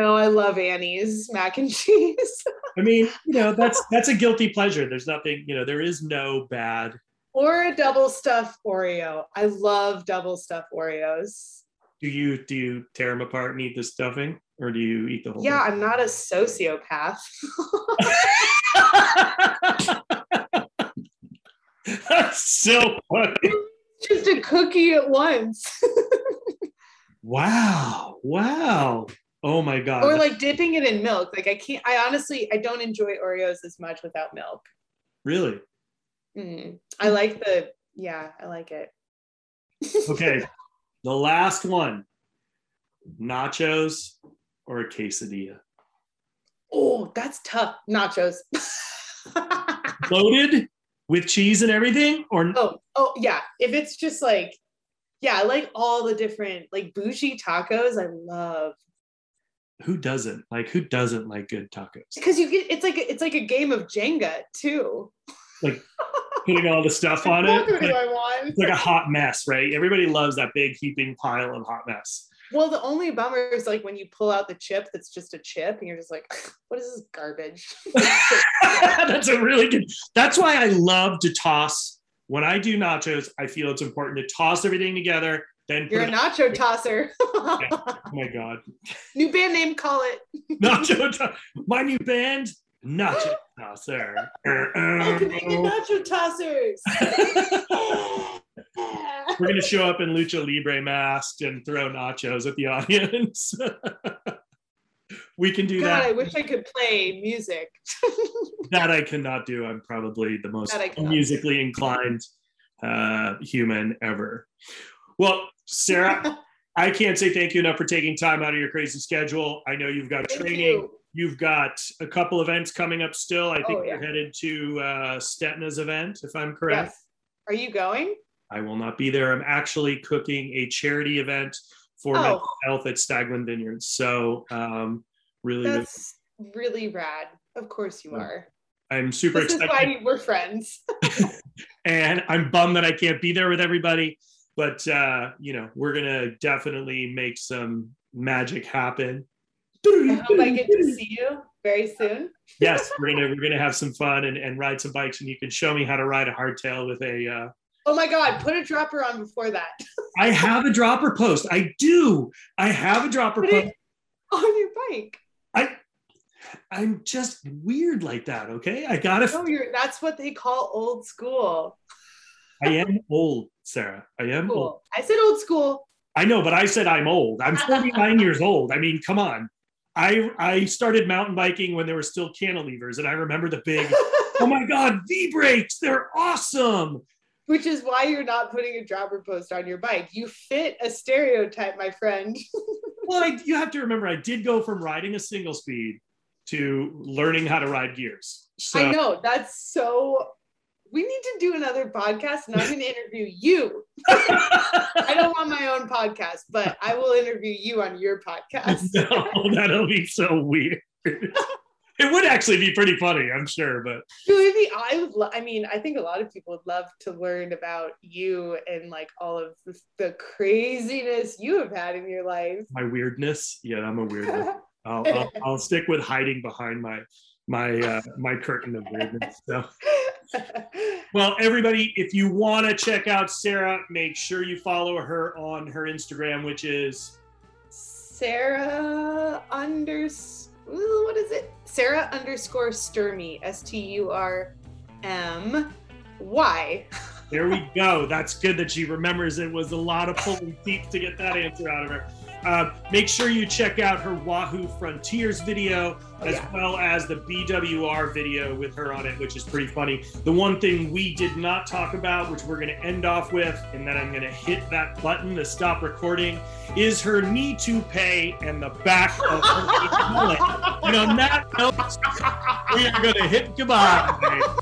No, I love Annie's mac and cheese. I mean, you know, that's that's a guilty pleasure. There's nothing, you know, there is no bad. or a double stuffed Oreo. I love double stuffed Oreos. Do you do you tear them apart and eat the stuffing? or do you eat the whole? Yeah, thing? I'm not a sociopath. That's so funny. Just a cookie at once. wow! Wow! Oh my god! Or like dipping it in milk. Like I can't. I honestly, I don't enjoy Oreos as much without milk. Really? Mm. I like the. Yeah, I like it. okay, the last one: nachos or a quesadilla. Oh, that's tough. Nachos. Loaded with cheese and everything, or oh, oh yeah. If it's just like, yeah, I like all the different like bougie tacos. I love who doesn't? Like who doesn't like good tacos? Because you get it's like it's like a game of jenga too. Like putting all the stuff on it like, it's like a hot mess right? Everybody loves that big heaping pile of hot mess. Well the only bummer is like when you pull out the chip that's just a chip and you're just like what is this garbage? That's a really good that's why i love to toss when i do nachos i feel it's important to toss everything together then You're a nacho tosser. yeah. Oh my god. New band name, call it. nacho to- my new band, Nacho Tosser. Welcome Nacho Tossers. We're gonna show up in lucha libre masked and throw nachos at the audience. we can do that. God, that. I wish I could play music. that I cannot do. I'm probably the most musically inclined uh, human ever. Well, Sarah, I can't say thank you enough for taking time out of your crazy schedule. I know you've got thank training. You. have got a couple events coming up still. I think oh, yeah. you're headed to uh, Stetina's event, if I'm correct. Yes. Are you going? I will not be there. I'm actually cooking a charity event for oh. mental health at Staglin Vineyards. So, um, really, that's really rad. Of course, you are. I'm super this excited. Is why we're friends. and I'm bummed that I can't be there with everybody but uh, you know, we're gonna definitely make some magic happen. I hope I get to see you very soon. yes, we're gonna we're gonna have some fun and, and ride some bikes, and you can show me how to ride a hardtail with a. Uh, oh my God! Put a dropper on before that. I have a dropper post. I do. I have a dropper Put post on your bike. I. I'm just weird like that. Okay, I gotta. No, you're. That's what they call old school. I am old, Sarah. I am cool. old. I said old school. I know, but I said I'm old. I'm 49 years old. I mean, come on. I I started mountain biking when there were still cantilevers, and I remember the big, oh my god, V brakes, they're awesome. Which is why you're not putting a dropper post on your bike. You fit a stereotype, my friend. well, I, you have to remember, I did go from riding a single speed to learning how to ride gears. So, I know that's so we need to do another podcast and I'm going to interview you. I don't want my own podcast, but I will interview you on your podcast. no, that'll be so weird. it would actually be pretty funny, I'm sure, but maybe I would. Lo- I mean, I think a lot of people would love to learn about you and like all of the, the craziness you have had in your life. My weirdness, yeah, I'm a weird. I'll, I'll, I'll stick with hiding behind my my uh, my curtain of weirdness. So well, everybody, if you want to check out Sarah, make sure you follow her on her Instagram, which is Sarah unders. What is it? Sarah underscore Sturmy. S T U R M Y. There we go. That's good that she remembers it was a lot of pulling teeth to get that answer out of her. Uh, make sure you check out her Wahoo Frontiers video as yeah. well as the BWR video with her on it, which is pretty funny. The one thing we did not talk about, which we're going to end off with, and then I'm going to hit that button to stop recording, is her knee to pay and the back of her mullet. and on that note, we are going to hit goodbye.